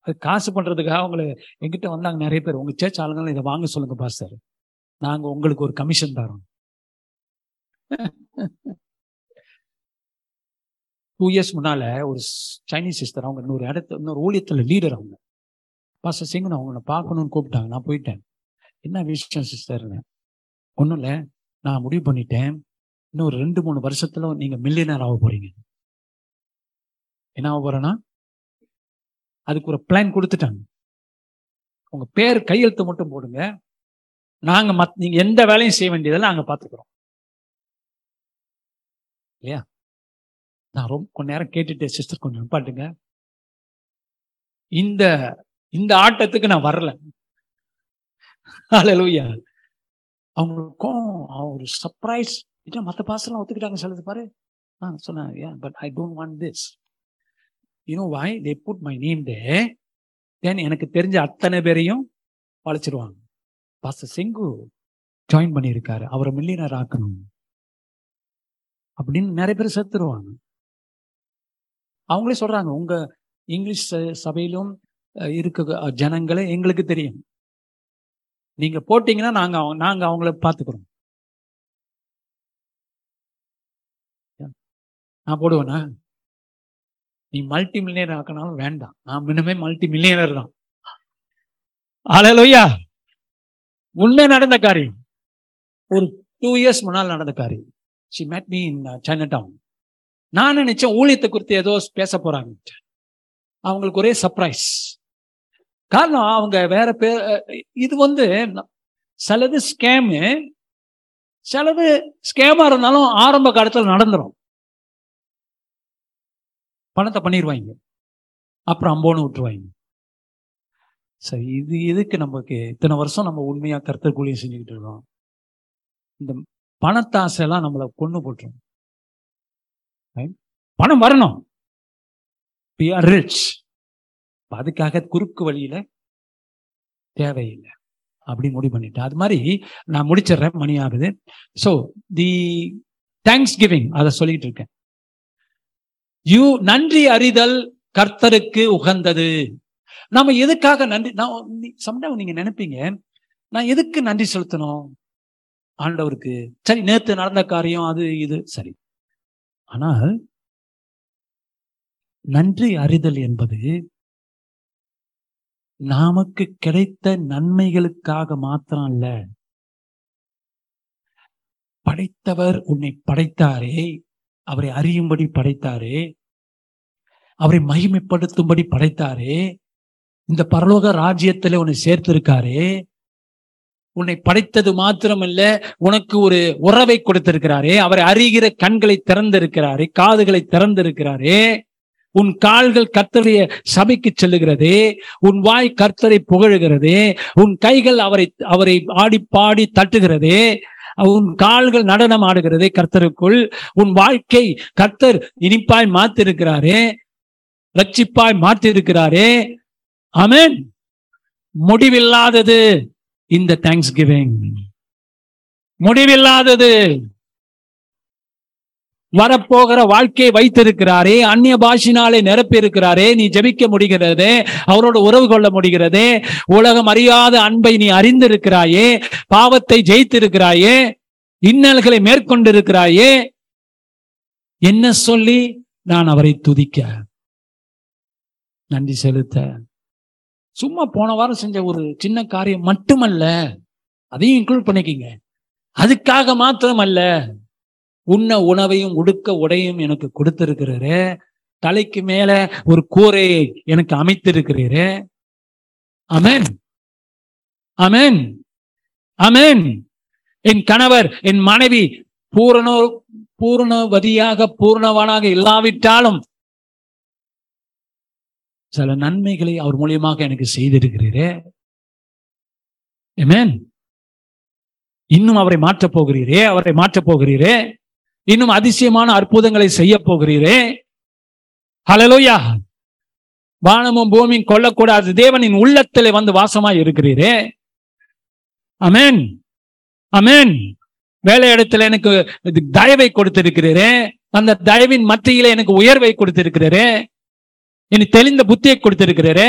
அது காசு பண்றதுக்காக அவங்களை எங்கிட்ட வந்தாங்க நிறைய பேர். உங்க சேர்ச் ஆளுங்களும் இதை வாங்க சொல்லுங்க பாஸ்டர் நாங்க உங்களுக்கு ஒரு கமிஷன் தரோம். டூ இயர்ஸ் முன்னால ஒரு சைனீஸ் சிஸ்டர் அவங்க இன்னொரு இடத்துல இன்னொரு ஊழியத்துல லீடர் அவங்க. பாஸ்டர் நான் அவங்கள பார்க்கணும்னு கூப்பிட்டாங்க. நான் போயிட்டேன். என்ன விஷயம் சிஸ்டர்னு ஒன்றும் இல்லை. நான் முடிவு பண்ணிட்டேன். இன்னும் ஒரு ரெண்டு மூணு வருஷத்துல நீங்க மில்லியனர் ஆக போறீங்க. என்ன ஆக போறேன்னா அதுக்கு ஒரு பிளான் கொடுத்துட்டாங்க. உங்க பேர் கையெழுத்து மட்டும் போடுங்க. நாங்கள் மத் நீங்க எந்த வேலையும் செய்ய வேண்டியதெல்லாம் நாங்கள் பார்த்துக்குறோம் இல்லையா? நான் ரொம்ப கொஞ்ச நேரம் கேட்டுட்டு சிஸ்டர் கொஞ்சம் நிப்பாட்டுங்க. இந்த இந்த ஆட்டத்துக்கு நான் வரல. ஹalleluya. அவங்களுக்கும் ஒரு சர்ப்ரைஸ் இல்லை மற்ற பாசெல்லாம் ஒத்துக்கிட்டாங்க சொல்லுது பாரு. ஆ சொன்னாங்க but I don't want this you know why they put my name they then எனக்கு தெரிஞ்ச அத்தனை பேரையும் வளைச்சிருவாங்க பாஸ்டர் செங்கு ஜாயின் பண்ணியிருக்காரு. அவரை மில்லியனர் ஆக்கணும். அப்படின்னு நிறைய பேர் செத்துருவாங்க. அவங்களே சொல்றாங்க உங்க இங்கிலீஷ் ச- சபையிலும் இருக்க ஜனங்களை ஜனங்களே எங்களுக்கு தெரியும். நீங்க போட்டீங்கன்னா நாங்க நாங்க அவங்கள பாத்துக்கிறோம் நான் போடுவேனா? நீ மல்டி மில்லியனர் ஆக்கினாலும் வேண்டாம். நான் முன்னமே மல்டி மில்லியனர் தான். அலலோயா முன்னே நடந்த காரியம். ஒரு டூ இயர்ஸ் முன்னால் நடந்த காரியம். She made me in Chinatown நான் நினைச்சேன் ஊழியத்தை குறித்து ஏதோ பேச போறாங்க. அவங்களுக்கு ஒரே சர்ப்ரைஸ் காரணம் அவங்க வேற பேர் இது வந்து சிலது ஸ்கேமு சிலது ஸ்கேமா இருந்தாலும் ஆரம்ப காலத்தில் நடந்துரும். பணத்தை பண்ணிடுவாங்க அப்புறம் அம்போன்னு விட்டுருவாங்க. சரி இது எதுக்கு நமக்கு இத்தனை வருஷம் நம்ம உண்மையாக கருத்தர் கூலியம் செஞ்சுக்கிட்டு இருக்கோம்? இந்த பணத்தாசைலாம் நம்மளை கொண்டு போட்டுரும். பணம் வரணும். We are rich. அதுக்காக குறுக்கு வழியில தேவையில்லை. அப்படி முடிவு பண்ணிட்டேன். அது மாதிரி நான் முடிச்சிடுறேன். மணி ஆகுது. ஸோ தி தேங்க்ஸ் கிவிங் அதை சொல்லிட்டு இருக்கேன். யூ நன்றி அறிதல் கர்த்தருக்கு உகந்தது. நாம எதுக்காக நன்றி நான் சம்டைம் நீங்க நினைப்பீங்க நான் எதுக்கு நன்றி செலுத்தணும்? ஆண்டவருக்கு. சரி நேத்து நடந்த காரியம் அது இது சரி. ஆனால் நன்றி அறிதல் என்பது நமக்கு கிடைத்த நன்மைகளுக்காக மாத்திரம் அல்ல படைத்தவர் உன்னை படைத்தாரே அவரை அறியும்படி படைத்தாரே அவரை மகிமைப்படுத்தும்படி படைத்தாரே இந்த பரலோக ராஜ்யத்துல உன்னை சேர்த்திருக்காரு. உன்னை படைத்தது மாத்திரமல்ல உனக்கு ஒரு உறவை கொடுத்திருக்கிறாரே. அவரை அறிகிற கண்களை திறந்திருக்கிறாரே காதுகளை திறந்திருக்கிறாரே. உன் கால்கள் கர்த்தருடைய சபைக்கு செல்லுகிறதே. உன் வாய் கர்த்தரை புகழுகிறது. உன் கைகள் அவரை அவரை ஆடி பாடி தட்டுகிறதே. உன் கால்கள் நடனம் ஆடுகிறது கர்த்தருக்குள். உன் வாழ்க்கை கர்த்தர் இனிப்பாய் மாத்திருக்கிறாரே. ரட்சிப்பாய் மாற்றிருக்கிறாரே அமேன் முடிவில்லாதது இந்த தேங்க்ஸ் கிவிங் முடிவில்லாதது. வரப்போகிற வாழ்க்கையை வைத்திருக்கிறாரே அந்நிய பாஷினாலே நிரப்பி இருக்கிறாரே நீ ஜபிக்க முடிகிறது அவரோட உறவு கொள்ள முடிகிறது உலகம் அறியாத அன்பை நீ அறிந்திருக்கிறாயே பாவத்தை ஜெயித்திருக்கிறாயே இன்னல்களை மேற்கொண்டிருக்கிறாயே என்ன சொல்லி நான் அவரை துதிக்க? நன்றி செலுத்த. சும்மா போன வாரம் செஞ்ச ஒரு சின்ன காரியம் மட்டுமல்ல அதையும் இன்க்ளூட் பண்ணிக்கிங்க. அதுக்காக மாத்திரம் அல்ல உண்ண உணவையும் உடுக்க உடையும் எனக்கு கொடுத்திருக்கிறாரு. தலைக்கு மேல ஒரு கூரையை எனக்கு அமைத்திருக்கிறீரே. அமேன் அமேன் அமேன் என் கணவர் என் மனைவி பூரண பூரணவதியாக பூர்ணவனாக இல்லாவிட்டாலும் சில நன்மைகளை அவர் மூலியமாக எனக்கு செய்திருக்கிறீரே. Amen. இன்னும் அவரை மாற்றப் போகிறீரே அவரை மாற்றப் போகிறீரே. இன்னும் அதிசயமான அற்புதங்களை செய்ய போகிறீரே. ஹலலோயா வானமும் பூமியும் கொல்லக்கூடாது. தேவனின் உள்ளத்திலே வந்து வாசமாய் இருக்கிறீரே. அமேன் அமேன் வேலை இடத்துல எனக்கு தயவை கொடுத்திருக்கிறீரே. அந்த தயவின் மத்தியில எனக்கு உயர்வை கொடுத்திருக்கிறீரே. இனி தெளிந்த புத்தியை கொடுத்திருக்கிறாரு.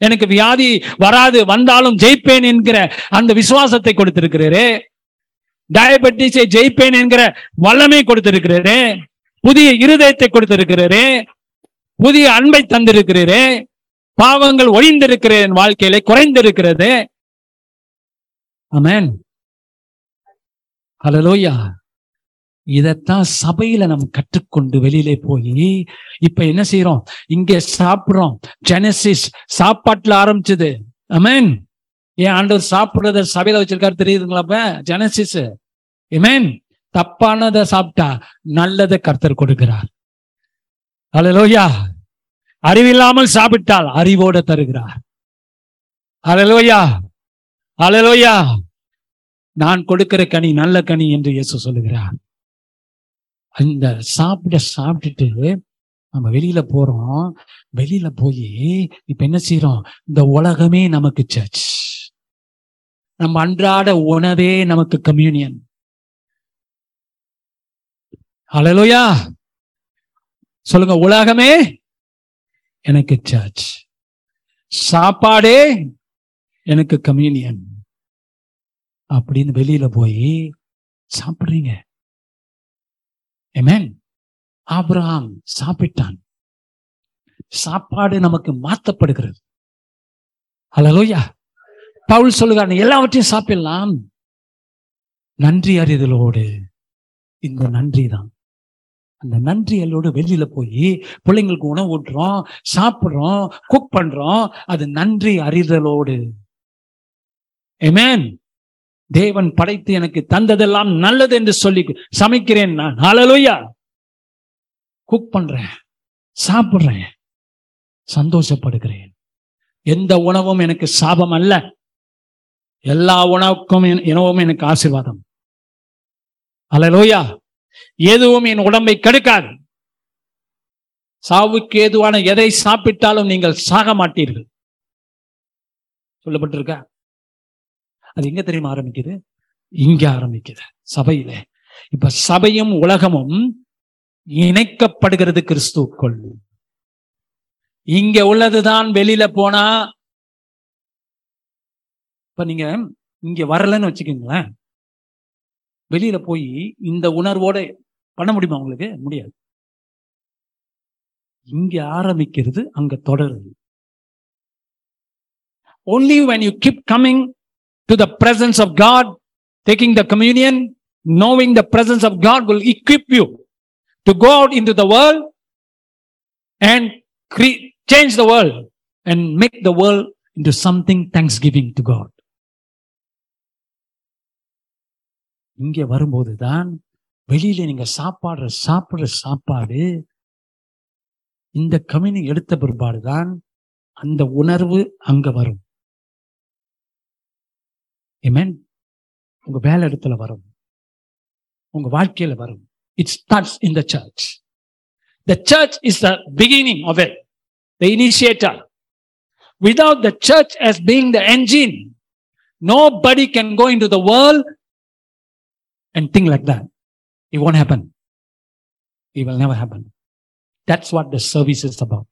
எனக்கு வியாதி வராது வந்தாலும் ஜெயிப்பேன் என்கிற அந்த விசுவாசத்தை கொடுத்திருக்கிறாரு. டயபெட்டிஸை ஜெயிப்பேன் என்கிற வல்லமை கொடுத்திருக்கிறாரு. புதிய இருதயத்தை கொடுத்திருக்கிறாரு. புதிய அன்பை தந்திருக்கிறாரு. பாவங்கள் ஒழிந்திருக்கிற என் வாழ்க்கையில குறைந்திருக்கிறது. அமேன் ஹலலோயா இதத்தான் சபையில நம்ம கற்றுக்கொண்டு வெளியிலே போய் இப்ப என்ன செய்யறோம் இங்க சாப்பிடுறோம். ஜெனசிஸ் சாப்பாட்டுல ஆரம்பிச்சது. அமேன் ஏன் ஆண்டவர் சாப்பிடுறத சபையில வச்சிருக்காரு தெரியுதுங்களா அப்ப? ஜெனசிஸ் ஏமேன் தப்பானதை சாப்பிட்டா நல்லதை கர்த்தர் கொடுக்கிறார். ஹalleluya அறிவில்லாமல் சாப்பிட்டால் அறிவோட தருகிறார். அலலோயா அலலோயா நான் கொடுக்கிற கனி நல்ல கனி என்று இயேசு சொல்லுகிறார். அந்த சாப்பிட சாப்பிட்டுட்டு நம்ம வெளியில போறோம். வெளியில போய் இப்ப என்ன செய்யறோம் இந்த உலகமே நமக்கு சர்ச் நம்ம அன்றாட உணவே நமக்கு கம்யூனியன் அலலோயா சொல்லுங்க உலகமே எனக்கு சர்ச் சாப்பாடே எனக்கு கம்யூனியன் அப்படின்னு வெளியில போய் சாப்பிடுறீங்க. ஆபிரகாம் சாப்பிட்டான். சாப்பாடு நமக்கு மாத்தப்படுகிறது. அலலோயா பவுல் சொல்லுகிறான் எல்லாவற்றையும் சாப்பிடலாம். நன்றி அறிதலோடு. இந்த நன்றி தான். அந்த நன்றியலோடு வெளியில போய் பிள்ளைங்களுக்கு உணவு ஊட்டுறோம் சாப்பிடுறோம் குக் பண்றோம். அது நன்றி அறிதலோடு. ஏமேன் தேவன் படைத்து எனக்கு தந்ததெல்லாம் நல்லது என்று சொல்லி சமைக்கிறேன் நான். ஹalleluya. குக் பண்றேன். சாப்பிடுறேன். சந்தோஷப்படுகிறேன். எந்த உணவும் எனக்கு சாபம் அல்ல. எல்லா உணவுக்கும் இனவும் எனக்கு ஆசீர்வாதம். அலலோயா எதுவும் என் உடம்பை கெடுக்காது. சாவுக்கு ஏதுவான எதை சாப்பிட்டாலும் நீங்கள் சாக மாட்டீர்கள். சொல்லப்பட்டிருக்கா? அது எங்க தெரியுமா ஆரம்பிக்குது? இங்க ஆரம்பிக்குது. சபையில. இப்ப சபையும் உலகமும் இணைக்கப்படுகிறது கிறிஸ்துக்குள் இங்க உள்ளதுதான் வெளியில போனா இப்ப நீங்க இங்க வரலன்னு வச்சுக்கோங்களேன். வெளியில போய் இந்த உணர்வோட பண்ண முடியுமா உங்களுக்கு? முடியாது. இங்க ஆரம்பிக்கிறது அங்க தொடருது. Only when you keep coming to the presence of God, taking the communion, knowing the presence of God will equip you to go out into the world and cre- change the world and make the world into something thanksgiving to God. இங்க வரும்போதுதான் வெளியில நீங்க சாப்பாடுற சாப்பிடுற சாப்பாடு இந்த கம்யூனி எடுத்த பிற்பாடுதான் அந்த உணர்வு அங்க வரும் Amen. உங்க வேலை இடத்துல வரும் உங்க வாழ்க்கையில வரும் it starts in the church the church is the beginning of it the initiator without the church as being the engine nobody can go into the world and think like that it won't happen it will never happen that's what the service is about